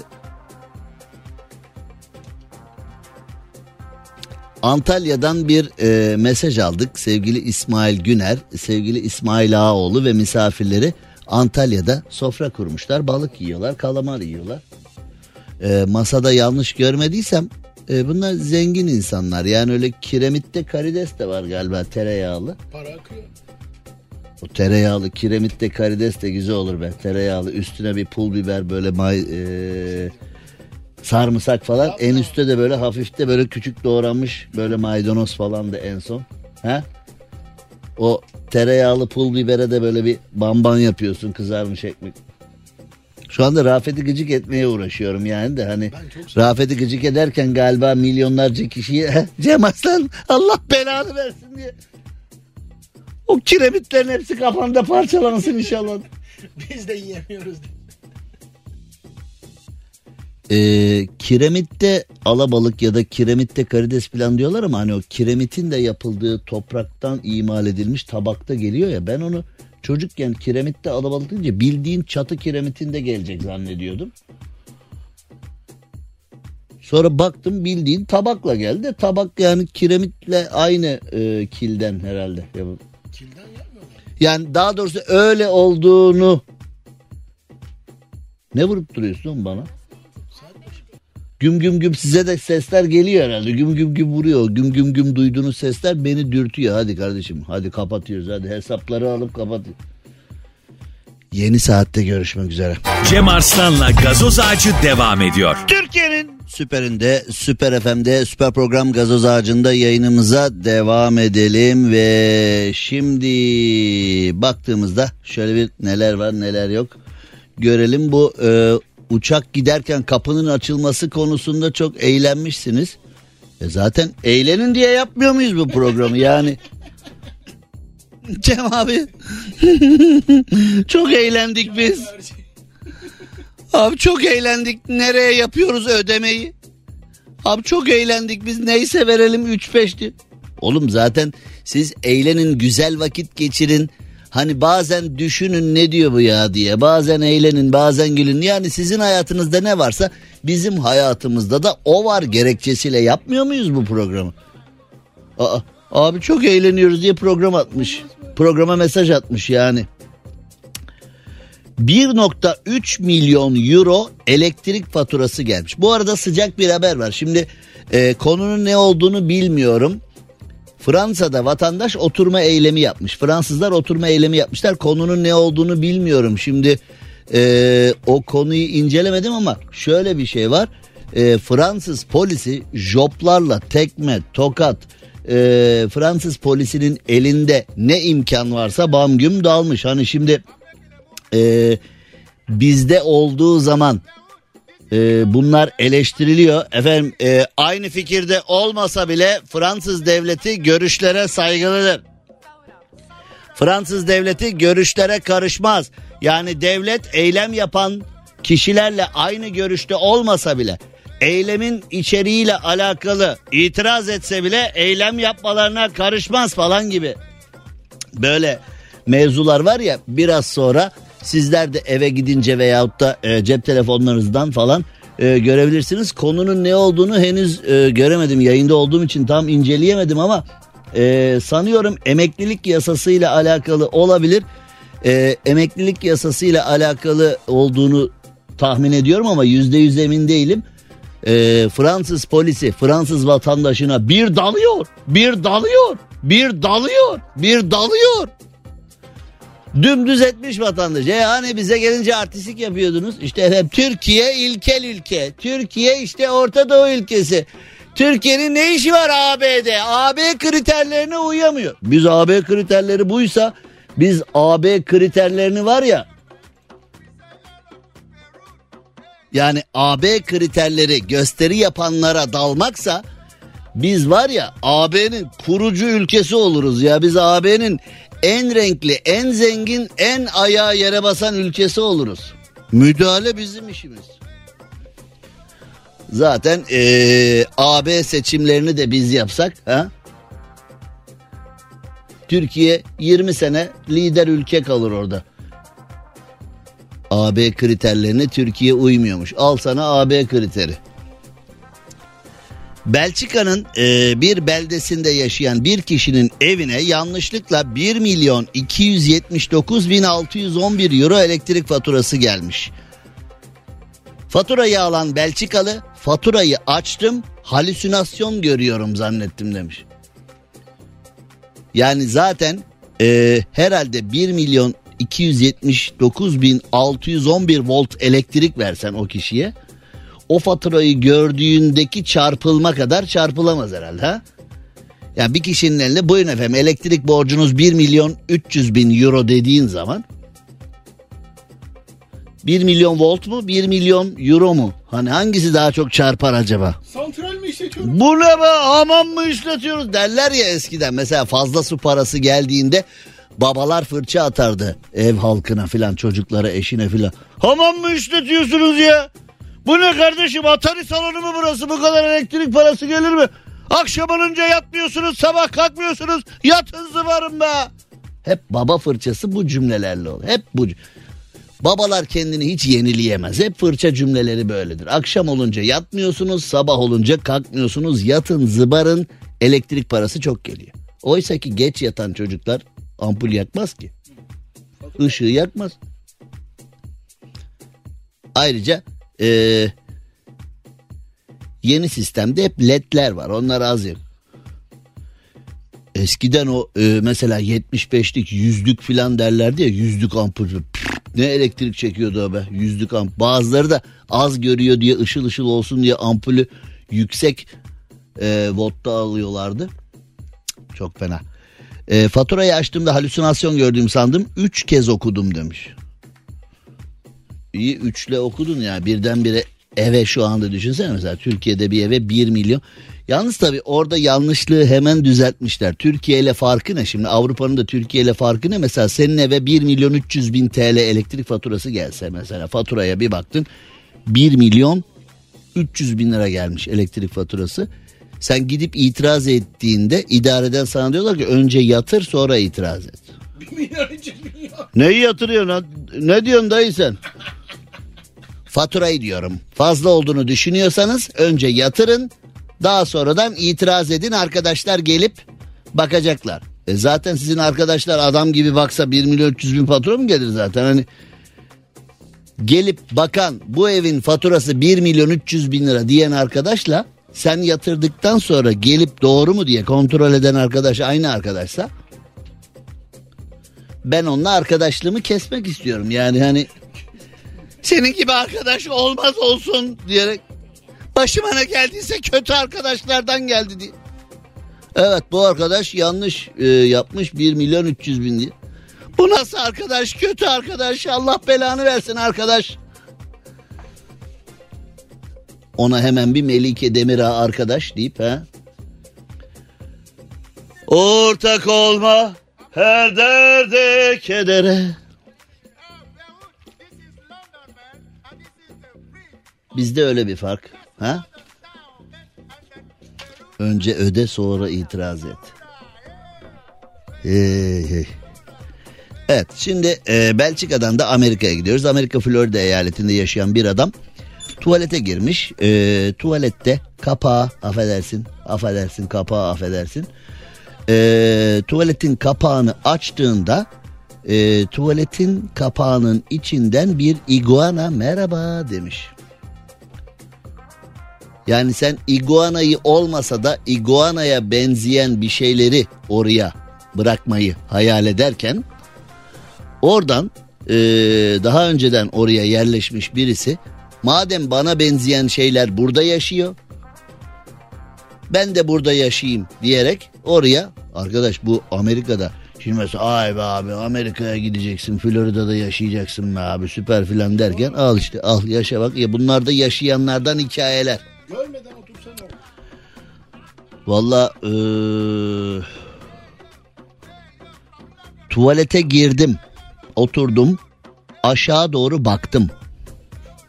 Antalya'dan bir e, mesaj aldık. Sevgili İsmail Güner, sevgili İsmail Ağaoğlu ve misafirleri Antalya'da sofra kurmuşlar. Balık yiyorlar, kalamar yiyorlar. E, masada yanlış görmediysem e, bunlar zengin insanlar. Yani öyle kiremitte karides de var galiba tereyağlı. para akıyor. O tereyağlı kiremitte karides de güzel olur be. Tereyağlı üstüne bir pul biber böyle may, e, sarımsak falan. En üstte de böyle hafif de böyle küçük doğranmış böyle maydanoz falan da en son. Ha? O tereyağlı pul bibere de böyle bir bamban yapıyorsun kızarmış ekmek. Şu anda Rafet'i gıcık etmeye uğraşıyorum yani de hani Rafet'i gıcık ederken galiba milyonlarca kişiye Cem Aslan Allah belanı versin diye. O kiremitlerin hepsi kafanda parçalansın inşallah. Biz de yiyemiyoruz. Ee, kiremitte alabalık ya da kiremitte karides falan diyorlar ama hani o kiremitin de yapıldığı topraktan imal edilmiş tabakta geliyor ya ben onu çocukken kiremitte alabalık deyince bildiğin çatı kiremitinde gelecek zannediyordum. Sonra baktım bildiğin tabakla geldi. Tabak yani kiremitle aynı e, kilden herhalde. Kilden yapmıyorlar. Yani daha doğrusu öyle olduğunu ne vurup duruyorsun bana? Güm güm güm size de sesler geliyor herhalde. Güm güm güm vuruyor. Güm güm güm duyduğunuz sesler beni dürtüyor. Hadi kardeşim hadi kapatıyoruz. Hadi hesapları alıp kapatıyoruz. Yeni saatte görüşmek üzere. Cem Arslan'la gazoz ağacı devam ediyor. Türkiye'nin süperinde, süper FM'de, süper program gazoz ağacında yayınımıza devam edelim ve şimdi baktığımızda şöyle bir neler var neler yok görelim. Bu e, uçak giderken kapının açılması konusunda çok eğlenmişsiniz. E zaten eğlenin diye yapmıyor muyuz bu programı yani? Cem abi çok eğlendik biz. Abi çok eğlendik. Nereye yapıyoruz ödemeyi? Abi çok eğlendik biz neyse verelim 3-5'ti. Oğlum zaten siz eğlenin güzel vakit geçirin. Hani bazen düşünün ne diyor bu ya diye. Bazen eğlenin bazen gülün. Yani sizin hayatınızda ne varsa bizim hayatımızda da o var gerekçesiyle yapmıyor muyuz bu programı? Aa, abi çok eğleniyoruz diye program atmış. Programa mesaj atmış yani. 1.3 milyon euro elektrik faturası gelmiş. Bu arada sıcak bir haber var. Şimdi e, konunun ne olduğunu bilmiyorum. Fransa'da vatandaş oturma eylemi yapmış. Fransızlar oturma eylemi yapmışlar. Konunun ne olduğunu bilmiyorum. Şimdi e, o konuyu incelemedim ama şöyle bir şey var. E, Fransız polisi joplarla tekme, tokat, e, Fransız polisinin elinde ne imkan varsa bam güm dalmış. Hani şimdi e, bizde olduğu zaman e, bunlar eleştiriliyor. Efendim e, aynı fikirde olmasa bile Fransız devleti görüşlere saygılıdır. Fransız devleti görüşlere karışmaz. Yani devlet eylem yapan kişilerle aynı görüşte olmasa bile eylemin içeriğiyle alakalı itiraz etse bile eylem yapmalarına karışmaz falan gibi. Böyle mevzular var ya biraz sonra sizler de eve gidince veyahut da e, cep telefonlarınızdan falan e, görebilirsiniz. Konunun ne olduğunu henüz e, göremedim yayında olduğum için tam inceleyemedim ama e, sanıyorum emeklilik yasasıyla alakalı olabilir. E, emeklilik yasasıyla alakalı olduğunu tahmin ediyorum ama yüzde yüz emin değilim. E, Fransız polisi Fransız vatandaşına bir dalıyor, bir dalıyor, bir dalıyor, bir dalıyor. Dümdüz etmiş vatandaş. E hani bize gelince artistik yapıyordunuz. İşte efendim Türkiye ilkel ülke. Türkiye işte Orta Doğu ülkesi. Türkiye'nin ne işi var AB'de? AB kriterlerine uyamıyor. Biz AB kriterleri buysa biz AB kriterlerini var ya yani AB kriterleri gösteri yapanlara dalmaksa biz var ya AB'nin kurucu ülkesi oluruz ya. Biz AB'nin en renkli, en zengin, en ayağı yere basan ülkesi oluruz. Müdahale bizim işimiz. Zaten ee, AB seçimlerini de biz yapsak ha? Türkiye 20 sene lider ülke kalır orada. AB kriterlerine Türkiye uymuyormuş. Al sana AB kriteri. Belçika'nın e, bir beldesinde yaşayan bir kişinin evine yanlışlıkla 1 milyon 279 bin 611 euro elektrik faturası gelmiş. Faturayı alan Belçikalı faturayı açtım halüsinasyon görüyorum zannettim demiş. Yani zaten e, herhalde 1 milyon 279 bin 611 volt elektrik versen o kişiye o faturayı gördüğündeki çarpılma kadar çarpılamaz herhalde ha? Yani bir kişinin eline buyurun efendim elektrik borcunuz 1 milyon 300 bin euro dediğin zaman 1 milyon volt mu 1 milyon euro mu? Hani hangisi daha çok çarpar acaba? Santral mi işletiyorum? Bu ne be aman mı işletiyoruz derler ya eskiden. Mesela fazla su parası geldiğinde babalar fırça atardı ev halkına filan çocuklara eşine filan. Hamam mı işletiyorsunuz ya? Bu ne kardeşim Atari salonu mu burası bu kadar elektrik parası gelir mi? Akşam olunca yatmıyorsunuz sabah kalkmıyorsunuz yatın zıvarım be. Hep baba fırçası bu cümlelerle olur. Hep bu Babalar kendini hiç yenileyemez. Hep fırça cümleleri böyledir. Akşam olunca yatmıyorsunuz, sabah olunca kalkmıyorsunuz. Yatın, zıbarın, elektrik parası çok geliyor. Oysa ki geç yatan çocuklar ampul yakmaz ki. Işığı yakmaz. Ayrıca ee, yeni sistemde hep ledler var. Onlar az yak. Eskiden o e, mesela 75'lik yüzlük filan derlerdi ya yüzlük ampul. Ne elektrik çekiyordu o be yüzlük ampul. Bazıları da az görüyor diye ışıl ışıl olsun diye ampulü yüksek e, voltta alıyorlardı. Çok fena. E, faturayı açtığımda halüsinasyon gördüğüm sandım. Üç kez okudum demiş. İyi üçle okudun ya birdenbire eve şu anda düşünsene mesela Türkiye'de bir eve 1 milyon. Yalnız tabii orada yanlışlığı hemen düzeltmişler. Türkiye ile farkı ne şimdi Avrupa'nın da Türkiye ile farkı ne? Mesela senin eve 1 milyon 300 bin TL elektrik faturası gelse mesela faturaya bir baktın 1 milyon 300 bin lira gelmiş elektrik faturası. Sen gidip itiraz ettiğinde idareden sana diyorlar ki önce yatır sonra itiraz et. 1 milyon 300 milyon. Neyi yatırıyorsun lan? Ne diyorsun dayı sen? Faturayı diyorum. Fazla olduğunu düşünüyorsanız önce yatırın. Daha sonradan itiraz edin arkadaşlar gelip bakacaklar. E zaten sizin arkadaşlar adam gibi baksa 1 milyon 300 bin fatura mı gelir zaten? Hani gelip bakan bu evin faturası 1 milyon 300 bin lira diyen arkadaşla sen yatırdıktan sonra gelip doğru mu diye kontrol eden arkadaş aynı arkadaşsa ben onunla arkadaşlığımı kesmek istiyorum. Yani hani senin gibi arkadaş olmaz olsun diyerek başıma ne geldiyse kötü arkadaşlardan geldi diye. Evet bu arkadaş yanlış e, yapmış 1 milyon 300 bin diye. Bu nasıl arkadaş kötü arkadaş Allah belanı versin arkadaş. Ona hemen bir Melike Demirağ arkadaş deyip ha. Ortak olma her derde kedere. Bizde öyle bir fark. Ha? Önce öde sonra itiraz et. Hey, hey. Evet şimdi e, Belçika'dan da Amerika'ya gidiyoruz. Amerika Florida eyaletinde yaşayan bir adam tuvalete girmiş. E, tuvalette kapağı affedersin affedersin kapağı affedersin. E, tuvaletin kapağını açtığında e, tuvaletin kapağının içinden bir iguana merhaba demiş. Yani sen iguanayı olmasa da iguanaya benzeyen bir şeyleri oraya bırakmayı hayal ederken oradan e, daha önceden oraya yerleşmiş birisi madem bana benzeyen şeyler burada yaşıyor ben de burada yaşayayım diyerek oraya arkadaş bu Amerika'da şimdi mesela ay be abi Amerika'ya gideceksin Florida'da yaşayacaksın be abi süper filan derken al işte al yaşa bak ya bunlar da yaşayanlardan hikayeler. Görmeden otursana. Valla eee, tuvalete girdim oturdum aşağı doğru baktım.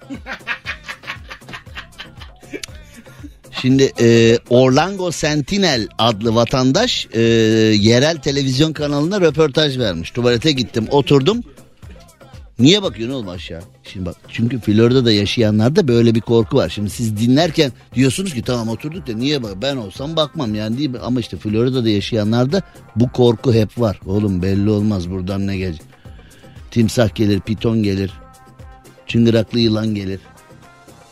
Şimdi e, Orlango Sentinel adlı vatandaş e, yerel televizyon kanalına röportaj vermiş. Tuvalete gittim oturdum. Niye bakıyorsun oğlum aşağı? Şimdi bak çünkü Florida'da yaşayanlarda böyle bir korku var. Şimdi siz dinlerken diyorsunuz ki tamam oturduk da niye bak ben olsam bakmam yani değil mi? Ama işte Florida'da yaşayanlarda bu korku hep var. Oğlum belli olmaz buradan ne gelecek. Timsah gelir, piton gelir. Çıngıraklı yılan gelir.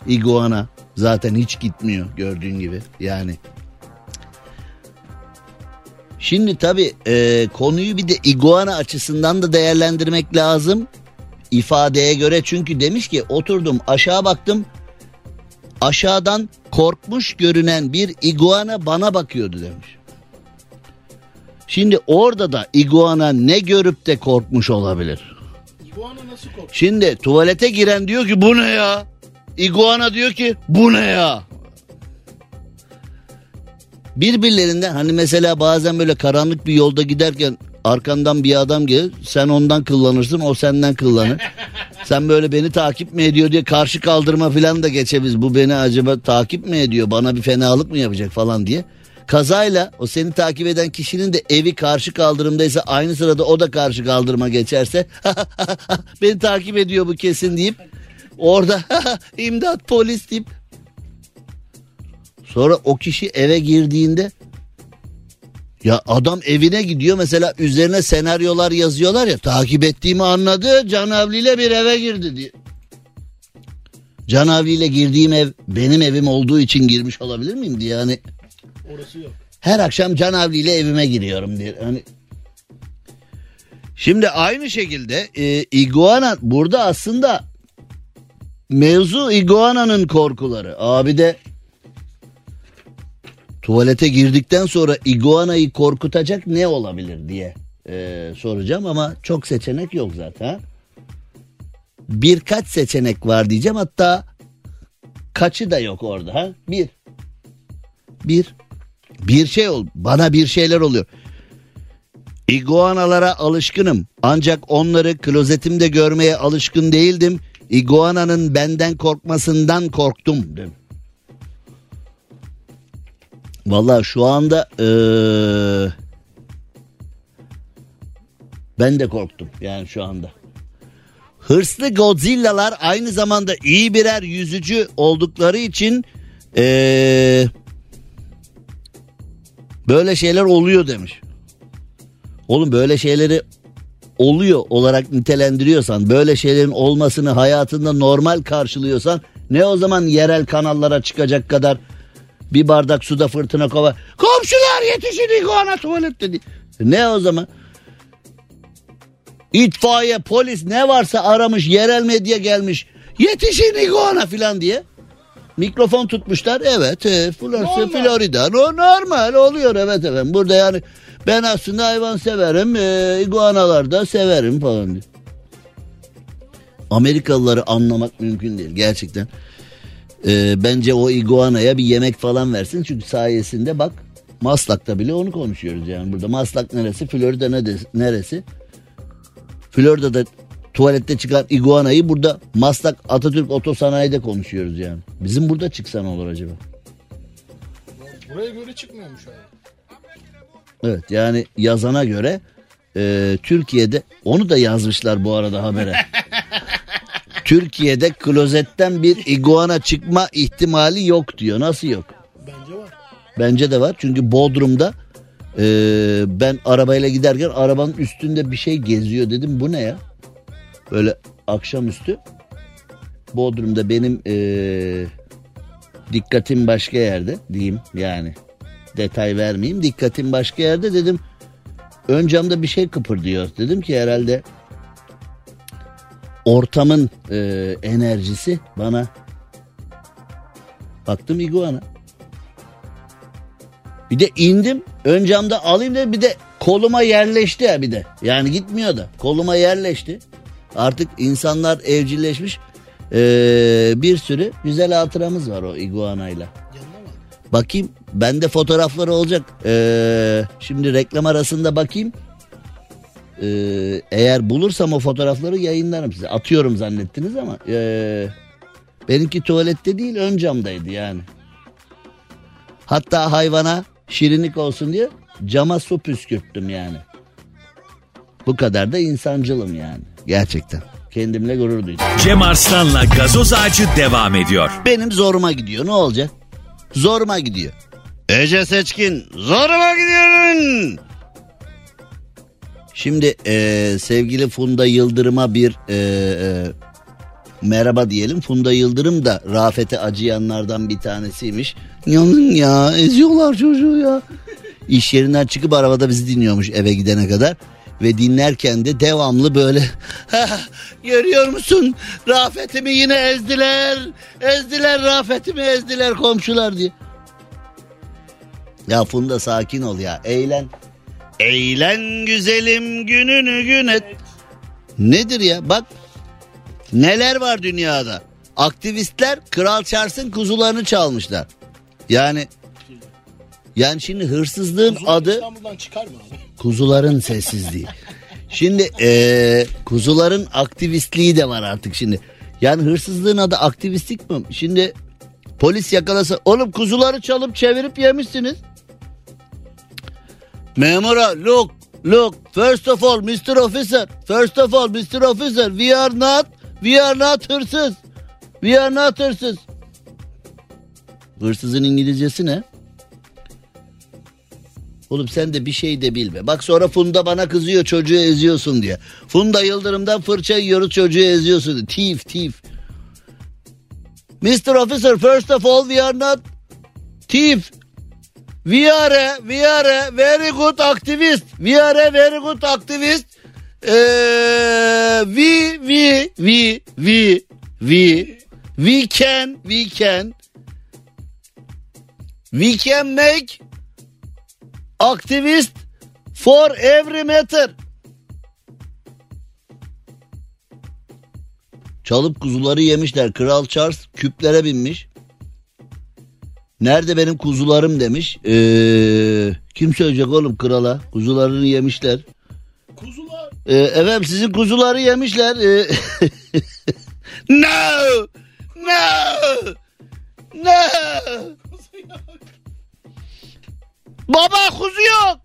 Iguana zaten hiç gitmiyor gördüğün gibi yani. Şimdi tabii e, konuyu bir de iguana açısından da değerlendirmek lazım. İfadeye göre çünkü demiş ki oturdum aşağı baktım. Aşağıdan korkmuş görünen bir iguana bana bakıyordu demiş. Şimdi orada da iguana ne görüp de korkmuş olabilir? İguana nasıl korktu? Şimdi tuvalete giren diyor ki bu ne ya? İguana diyor ki bu ne ya? Birbirlerinden hani mesela bazen böyle karanlık bir yolda giderken arkandan bir adam gelir sen ondan kullanırsın o senden kullanır. sen böyle beni takip mi ediyor diye karşı kaldırma falan da geçebiz. Bu beni acaba takip mi ediyor bana bir fenalık mı yapacak falan diye. Kazayla o seni takip eden kişinin de evi karşı kaldırımdaysa aynı sırada o da karşı kaldırıma geçerse beni takip ediyor bu kesin deyip orada imdat polis deyip sonra o kişi eve girdiğinde ya adam evine gidiyor mesela üzerine senaryolar yazıyorlar ya takip ettiğimi anladı Canavli ile bir eve girdi diye. Canavli ile girdiğim ev benim evim olduğu için girmiş olabilir miyim diye hani Orası yok. her akşam Canavli ile evime giriyorum diye. Hani Şimdi aynı şekilde e, iguana burada aslında mevzu iguana'nın korkuları. Abi de tuvalete girdikten sonra iguanayı korkutacak ne olabilir diye e, soracağım ama çok seçenek yok zaten. Birkaç seçenek var diyeceğim hatta kaçı da yok orada ha? Bir. Bir. Bir şey ol. Bana bir şeyler oluyor. İguanalara alışkınım. Ancak onları klozetimde görmeye alışkın değildim. İguananın benden korkmasından korktum. dedim. Valla şu anda eee, ben de korktum yani şu anda. Hırslı Godzilla'lar aynı zamanda iyi birer yüzücü oldukları için eee, böyle şeyler oluyor demiş. Oğlum böyle şeyleri oluyor olarak nitelendiriyorsan, böyle şeylerin olmasını hayatında normal karşılıyorsan ne o zaman yerel kanallara çıkacak kadar bir bardak suda fırtına kova. Komşular yetişin iguana tuvalette diye. Ne o zaman? İtfaiye, polis ne varsa aramış, yerel medya gelmiş. Yetişin iguana filan diye. Mikrofon tutmuşlar. Evet, e, Normal. Florida. O normal oluyor evet efendim. Burada yani ben aslında hayvan severim. E, iguanalar da severim falan diye. Amerikalıları anlamak mümkün değil gerçekten. E, bence o iguanaya bir yemek falan versin. Çünkü sayesinde bak Maslak'ta bile onu konuşuyoruz yani burada. Maslak neresi? Florida neresi? Florida'da tuvalette çıkan iguanayı burada Maslak Atatürk Otosanayi'de konuşuyoruz yani. Bizim burada çıksa ne olur acaba? Buraya göre çıkmıyormuş abi. Evet yani yazana göre e, Türkiye'de onu da yazmışlar bu arada habere. Türkiye'de klozetten bir iguana çıkma ihtimali yok diyor. Nasıl yok? Bence var. Bence de var çünkü Bodrum'da e, ben arabayla giderken arabanın üstünde bir şey geziyor dedim bu ne ya? Böyle akşamüstü Bodrum'da benim e, dikkatim başka yerde diyeyim yani detay vermeyeyim dikkatim başka yerde dedim ön camda bir şey kıpırdıyor dedim ki herhalde ortamın e, enerjisi bana baktım iguana bir de indim ön camda alayım dedim bir de koluma yerleşti ya bir de. Yani gitmiyor da koluma yerleşti. Artık insanlar evcilleşmiş. Ee, bir sürü güzel hatıramız var o iguanayla. Bakayım bende fotoğrafları olacak. Ee, şimdi reklam arasında bakayım. Ee, eğer bulursam o fotoğrafları yayınlarım size. Atıyorum zannettiniz ama ee, benimki tuvalette değil ön camdaydı yani. Hatta hayvana şirinlik olsun diye cama su püskürttüm yani. Bu kadar da insancılım yani. Gerçekten. Kendimle gurur duydum. Cem Arslan'la gazoz ağacı devam ediyor. Benim zoruma gidiyor. Ne olacak? Zoruma gidiyor. Ece Seçkin zoruma gidiyorsun. Şimdi eee, sevgili Funda Yıldırım'a bir eee, eee, merhaba diyelim. Funda Yıldırım da Rafet'e acıyanlardan bir tanesiymiş. Yanın ya eziyorlar çocuğu ya. İş yerinden çıkıp arabada bizi dinliyormuş eve gidene kadar. Ve dinlerken de devamlı böyle "Ha, görüyor musun Rafet'imi yine ezdiler. Ezdiler Rafet'imi ezdiler komşular diye. Ya Funda sakin ol ya eğlen. Eğlen güzelim gününü gün et. Nedir ya bak neler var dünyada. Aktivistler Kral Charles'ın kuzularını çalmışlar. Yani yani şimdi hırsızlığın Uzun adı İstanbul'dan çıkar mı abi? kuzuların sessizliği. Şimdi eee, kuzuların aktivistliği de var artık şimdi. Yani hırsızlığın adı aktivistlik mi? Şimdi polis yakalasa oğlum kuzuları çalıp çevirip yemişsiniz. Memura look look first of all Mr. Officer first of all Mr. Officer we are not we are not hırsız we are not hırsız. Hırsızın İngilizcesi ne? Oğlum sen de bir şey de bilme. Bak sonra Funda bana kızıyor çocuğu eziyorsun diye. Funda Yıldırım'dan fırça yiyoruz çocuğu eziyorsun diye. Thief thief. Mr. Officer first of all we are not thief. We are we are very good activist. We are very good activist. Ee, we, we, we, we, we, we can, we can, we can make activist for every matter. Çalıp kuzuları yemişler. Kral Charles küplere binmiş. Nerede benim kuzularım demiş. Ee, kim söyleyecek oğlum krala? Kuzularını yemişler. Kuzular. Ee, efendim sizin kuzuları yemişler. Ee, no! No! No! Baba kuzu yok.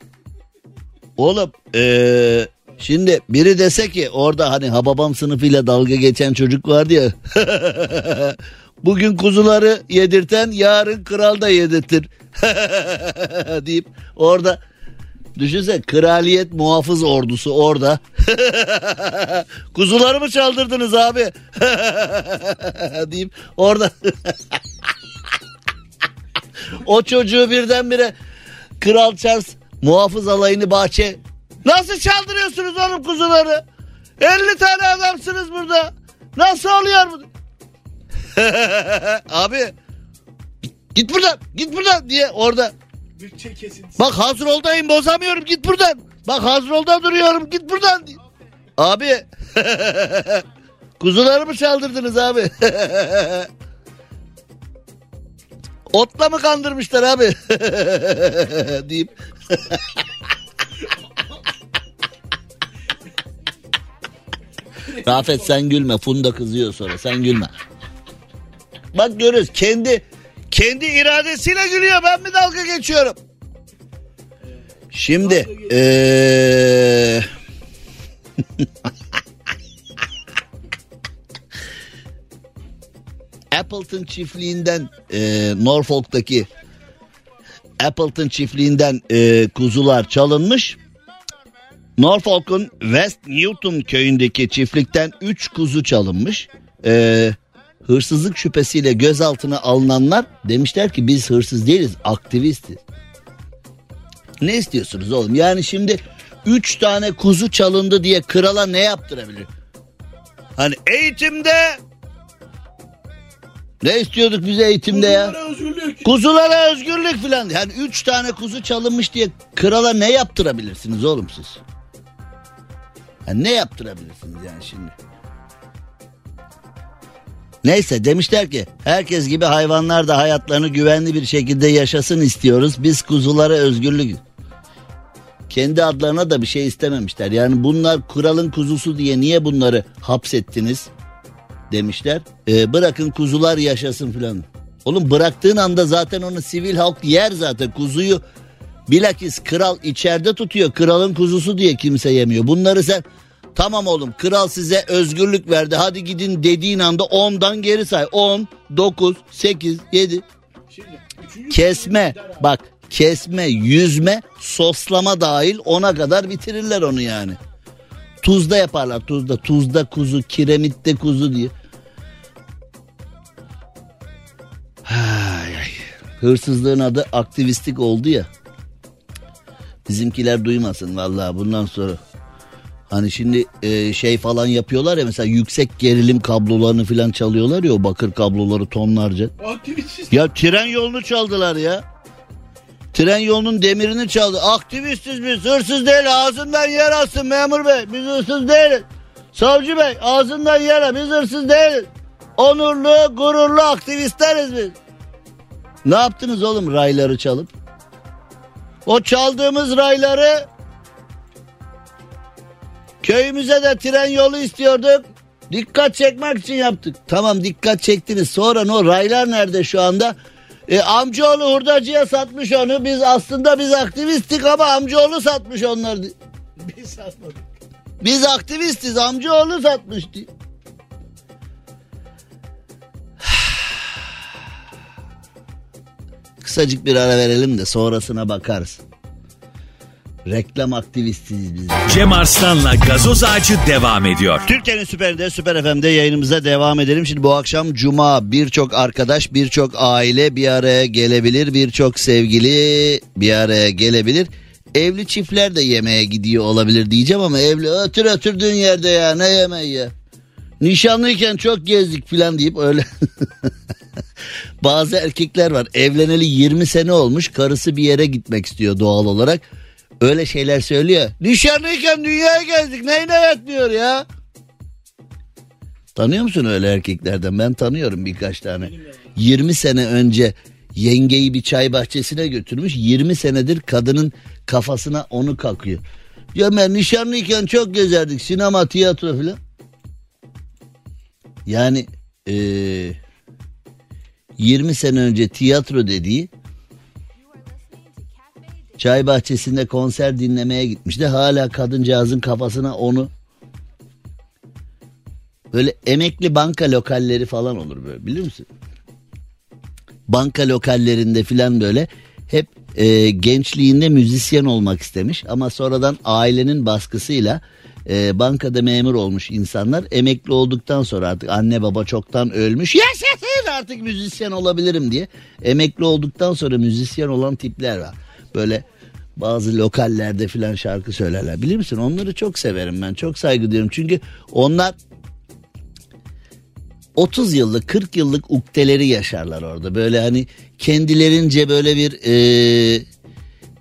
Oğlum ee, şimdi biri dese ki orada hani Hababam sınıfıyla dalga geçen çocuk vardı ya. Bugün kuzuları yedirten yarın kral da yedirtir. deyip orada düşünse kraliyet muhafız ordusu orada. Kuzuları mı çaldırdınız abi? deyip orada o çocuğu birdenbire Kral Charles muhafız alayını bahçe. Nasıl çaldırıyorsunuz oğlum kuzuları? 50 tane adamsınız burada. Nasıl oluyor bu? Abi git buradan git buradan diye orada. Bütçe kesintisi. Bak hazır oldayım bozamıyorum git buradan. Bak hazır olda duruyorum git buradan. diye. Abi kuzuları mı çaldırdınız abi? Otla mı kandırmışlar abi? deyip. Rafet sen gülme. Funda kızıyor sonra. Sen gülme. Bak görürüz. Kendi kendi iradesiyle gülüyor. Ben mi dalga geçiyorum? Şimdi eee Appleton çiftliğinden e, Norfolk'taki Appleton çiftliğinden e, kuzular çalınmış. Norfolk'un West Newton köyündeki çiftlikten 3 kuzu çalınmış. E, hırsızlık şüphesiyle gözaltına alınanlar demişler ki biz hırsız değiliz aktivistiz. Ne istiyorsunuz oğlum? Yani şimdi 3 tane kuzu çalındı diye krala ne yaptırabilir? Hani eğitimde ne istiyorduk biz eğitimde ya? Kuzulara özgürlük. Kuzulara özgürlük filan. Yani üç tane kuzu çalınmış diye krala ne yaptırabilirsiniz oğlum siz? Yani ne yaptırabilirsiniz yani şimdi? Neyse demişler ki herkes gibi hayvanlar da hayatlarını güvenli bir şekilde yaşasın istiyoruz. Biz kuzulara özgürlük. Kendi adlarına da bir şey istememişler. Yani bunlar kralın kuzusu diye niye bunları hapsettiniz? demişler. Ee, bırakın kuzular yaşasın filan. Oğlum bıraktığın anda zaten onu sivil halk yer zaten. Kuzuyu bilakis kral içeride tutuyor. Kralın kuzusu diye kimse yemiyor. Bunları sen tamam oğlum kral size özgürlük verdi. Hadi gidin dediğin anda 10'dan geri say. 10, 9, 8, 7. Şimdi üçüncü Kesme bak kesme, yüzme, soslama dahil ona kadar bitirirler onu yani. Tuzda yaparlar tuzda. Tuzda kuzu, kiremitte kuzu diye. Ay, ay. Hırsızlığın adı aktivistlik oldu ya. Bizimkiler duymasın vallahi bundan sonra. Hani şimdi e, şey falan yapıyorlar ya mesela yüksek gerilim kablolarını falan çalıyorlar ya o bakır kabloları tonlarca. aktivistiz. Ya tren yolunu çaldılar ya. Tren yolunun demirini çaldı. Aktivistiz biz hırsız değil ağzından yer alsın memur bey. Biz hırsız değiliz. Savcı bey ağzından yer al biz hırsız değiliz. Onurlu gururlu aktivistleriz biz. Ne yaptınız oğlum rayları çalıp? O çaldığımız rayları köyümüze de tren yolu istiyorduk. Dikkat çekmek için yaptık. Tamam dikkat çektiniz. Sonra o raylar nerede şu anda? E, amcaoğlu hurdacıya satmış onu. Biz aslında biz aktivistik ama amcaoğlu satmış onları. Biz satmadık. Biz aktivistiz amcaoğlu satmış diye. Kısacık bir ara verelim de sonrasına bakarız. Reklam aktivistiyiz biz. Cem Arslan'la gazoz ağacı devam ediyor. Türkiye'nin süperinde Süper FM'de yayınımıza devam edelim. Şimdi bu akşam Cuma birçok arkadaş, birçok aile bir araya gelebilir. Birçok sevgili bir araya gelebilir. Evli çiftler de yemeğe gidiyor olabilir diyeceğim ama evli ötür ötürdüğün yerde ya ne yemeği ya. Nişanlıyken çok gezdik filan deyip öyle. Bazı erkekler var evleneli 20 sene olmuş karısı bir yere gitmek istiyor doğal olarak. Öyle şeyler söylüyor. Nişanlıyken dünyaya gezdik neyine yetmiyor ya. Tanıyor musun öyle erkeklerden? Ben tanıyorum birkaç tane. 20 sene önce yengeyi bir çay bahçesine götürmüş. 20 senedir kadının kafasına onu kakıyor. Ya ben nişanlıyken çok gezerdik sinema, tiyatro filan. Yani eee 20 sene önce tiyatro dediği çay bahçesinde konser dinlemeye gitmişti. Hala kadıncağızın kafasına onu böyle emekli banka lokalleri falan olur böyle bilir misin? Banka lokallerinde filan böyle hep e, gençliğinde müzisyen olmak istemiş ama sonradan ailenin baskısıyla e, bankada memur olmuş insanlar emekli olduktan sonra artık anne baba çoktan ölmüş yaşasın artık müzisyen olabilirim diye emekli olduktan sonra müzisyen olan tipler var. Böyle bazı lokallerde filan şarkı söylerler. Bilir misin? Onları çok severim ben. Çok saygı duyuyorum. Çünkü onlar 30 yıllık 40 yıllık ukdeleri yaşarlar orada. Böyle hani kendilerince böyle bir e,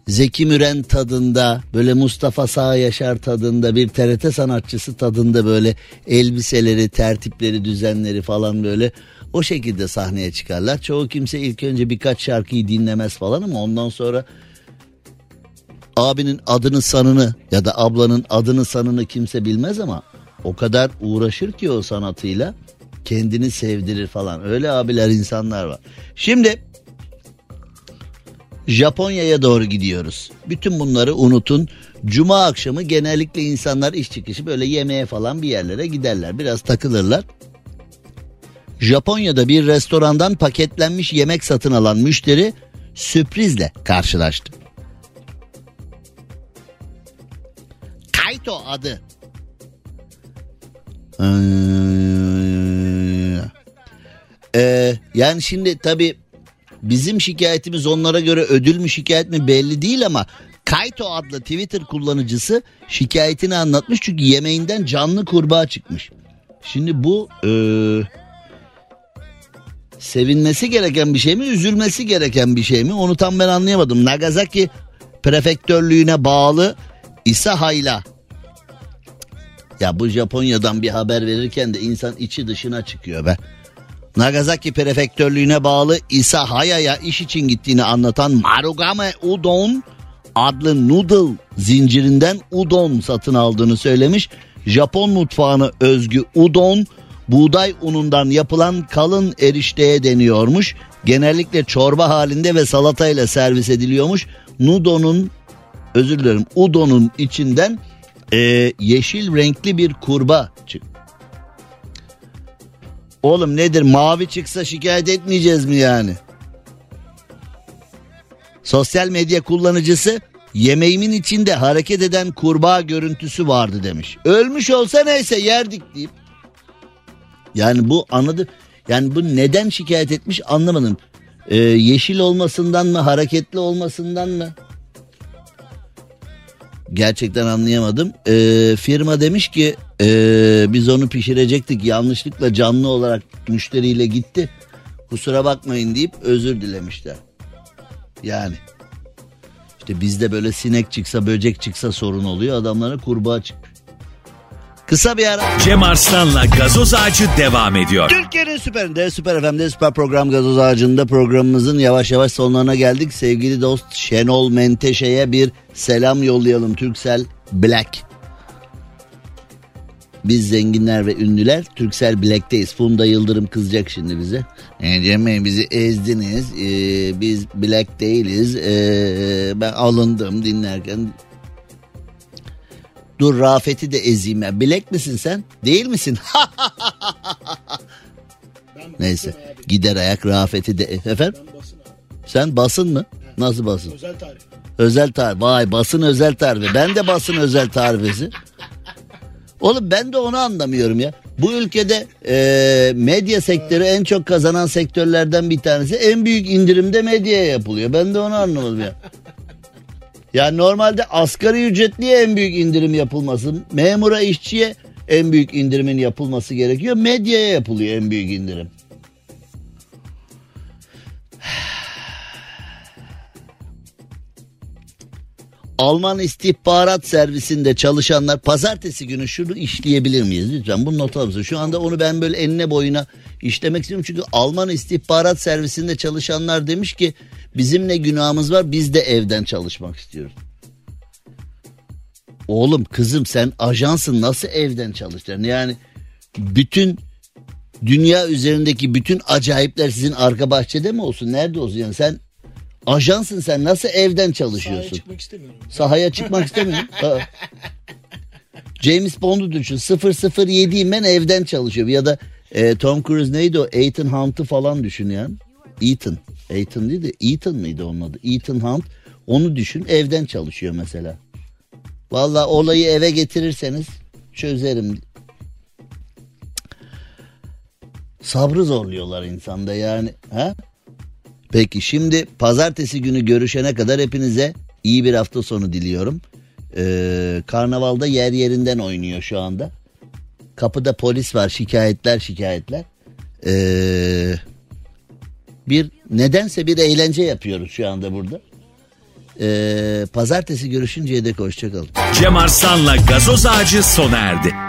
Zeki Müren tadında böyle Mustafa Sağ Yaşar tadında bir TRT sanatçısı tadında böyle elbiseleri tertipleri düzenleri falan böyle o şekilde sahneye çıkarlar. Çoğu kimse ilk önce birkaç şarkıyı dinlemez falan ama ondan sonra abinin adını sanını ya da ablanın adını sanını kimse bilmez ama o kadar uğraşır ki o sanatıyla kendini sevdirir falan. Öyle abiler insanlar var. Şimdi Japonya'ya doğru gidiyoruz. Bütün bunları unutun. Cuma akşamı genellikle insanlar iş çıkışı böyle yemeğe falan bir yerlere giderler. Biraz takılırlar. Japonya'da bir restorandan paketlenmiş yemek satın alan müşteri sürprizle karşılaştı. Kaito adı. Ee, yani şimdi tabi bizim şikayetimiz onlara göre ödül mü şikayet mi belli değil ama Kaito adlı Twitter kullanıcısı şikayetini anlatmış çünkü yemeğinden canlı kurbağa çıkmış. Şimdi bu ee, sevinmesi gereken bir şey mi üzülmesi gereken bir şey mi onu tam ben anlayamadım. Nagasaki prefektörlüğüne bağlı İsahayla ya bu Japonya'dan bir haber verirken de insan içi dışına çıkıyor be. Nagasaki prefektörlüğüne bağlı Isahaya'ya iş için gittiğini anlatan Marugame Udon adlı noodle zincirinden udon satın aldığını söylemiş. Japon mutfağına özgü udon buğday unundan yapılan kalın erişteye deniyormuş. Genellikle çorba halinde ve salatayla servis ediliyormuş. Nudon'un özür dilerim udon'un içinden e, yeşil renkli bir kurba çık. Oğlum nedir mavi çıksa şikayet etmeyeceğiz mi yani? Sosyal medya kullanıcısı yemeğimin içinde hareket eden kurbağa görüntüsü vardı demiş. Ölmüş olsa neyse yerdik deyip. Yani bu anladı. Yani bu neden şikayet etmiş anlamadım. Ee, yeşil olmasından mı hareketli olmasından mı? Gerçekten anlayamadım. Ee, firma demiş ki ee, biz onu pişirecektik yanlışlıkla canlı olarak müşteriyle gitti. Kusura bakmayın deyip özür dilemişler. Yani işte bizde böyle sinek çıksa böcek çıksa sorun oluyor adamlara kurbağa çıkmış. Kısa bir ara. Cem Arslan'la gazoz ağacı devam ediyor. Türkiye'nin süperinde, süper FM'de, süper program gazoz ağacında programımızın yavaş yavaş sonlarına geldik. Sevgili dost Şenol Menteşe'ye bir selam yollayalım. Türksel Black. Biz zenginler ve ünlüler Türksel Black'teyiz. Funda Yıldırım kızacak şimdi bize. E, Cem Bey bizi ezdiniz. E, biz Black değiliz. E, ben alındım dinlerken. Dur Rafet'i de ezeyim ya. Black misin sen? Değil misin? Neyse. Gider ayak Rafet'i de... Efendim? Sen basın mı? Nasıl basın? Özel tarih. Özel tarif. Vay basın özel tarifi. Ben de basın özel tarifesi. Oğlum ben de onu anlamıyorum ya. Bu ülkede e, medya sektörü en çok kazanan sektörlerden bir tanesi. En büyük indirimde medyaya yapılıyor. Ben de onu anlamadım ya. Yani normalde asgari ücretliye en büyük indirim yapılması, memura işçiye en büyük indirimin yapılması gerekiyor. Medyaya yapılıyor en büyük indirim. Alman istihbarat servisinde çalışanlar pazartesi günü şunu işleyebilir miyiz? Lütfen bunu not alın. Şu anda onu ben böyle enine boyuna işlemek istiyorum. Çünkü Alman istihbarat servisinde çalışanlar demiş ki bizim ne günahımız var biz de evden çalışmak istiyoruz. Oğlum kızım sen ajansın nasıl evden çalışacaksın? Yani bütün dünya üzerindeki bütün acayipler sizin arka bahçede mi olsun? Nerede olsun? Yani sen ajansın sen nasıl evden çalışıyorsun? Sahaya çıkmak istemiyorum. Sahaya çıkmak istemiyorum. James Bond'u düşün. 007'yim ben evden çalışıyorum. Ya da e, Tom Cruise neydi o? Ethan Hunt'ı falan düşün yani. Ethan. Ethan değil de Ethan mıydı onun adı? Ethan Hunt. Onu düşün evden çalışıyor mesela. Valla olayı eve getirirseniz çözerim. Sabrı zorluyorlar insanda yani. Ha? Peki şimdi pazartesi günü görüşene kadar hepinize iyi bir hafta sonu diliyorum. Ee, karnavalda yer yerinden oynuyor şu anda. Kapıda polis var şikayetler şikayetler. Ee, bir nedense bir eğlence yapıyoruz şu anda burada. Ee, pazartesi görüşünceye dek hoşçakalın. Cem Arslan'la gazoz ağacı sona erdi.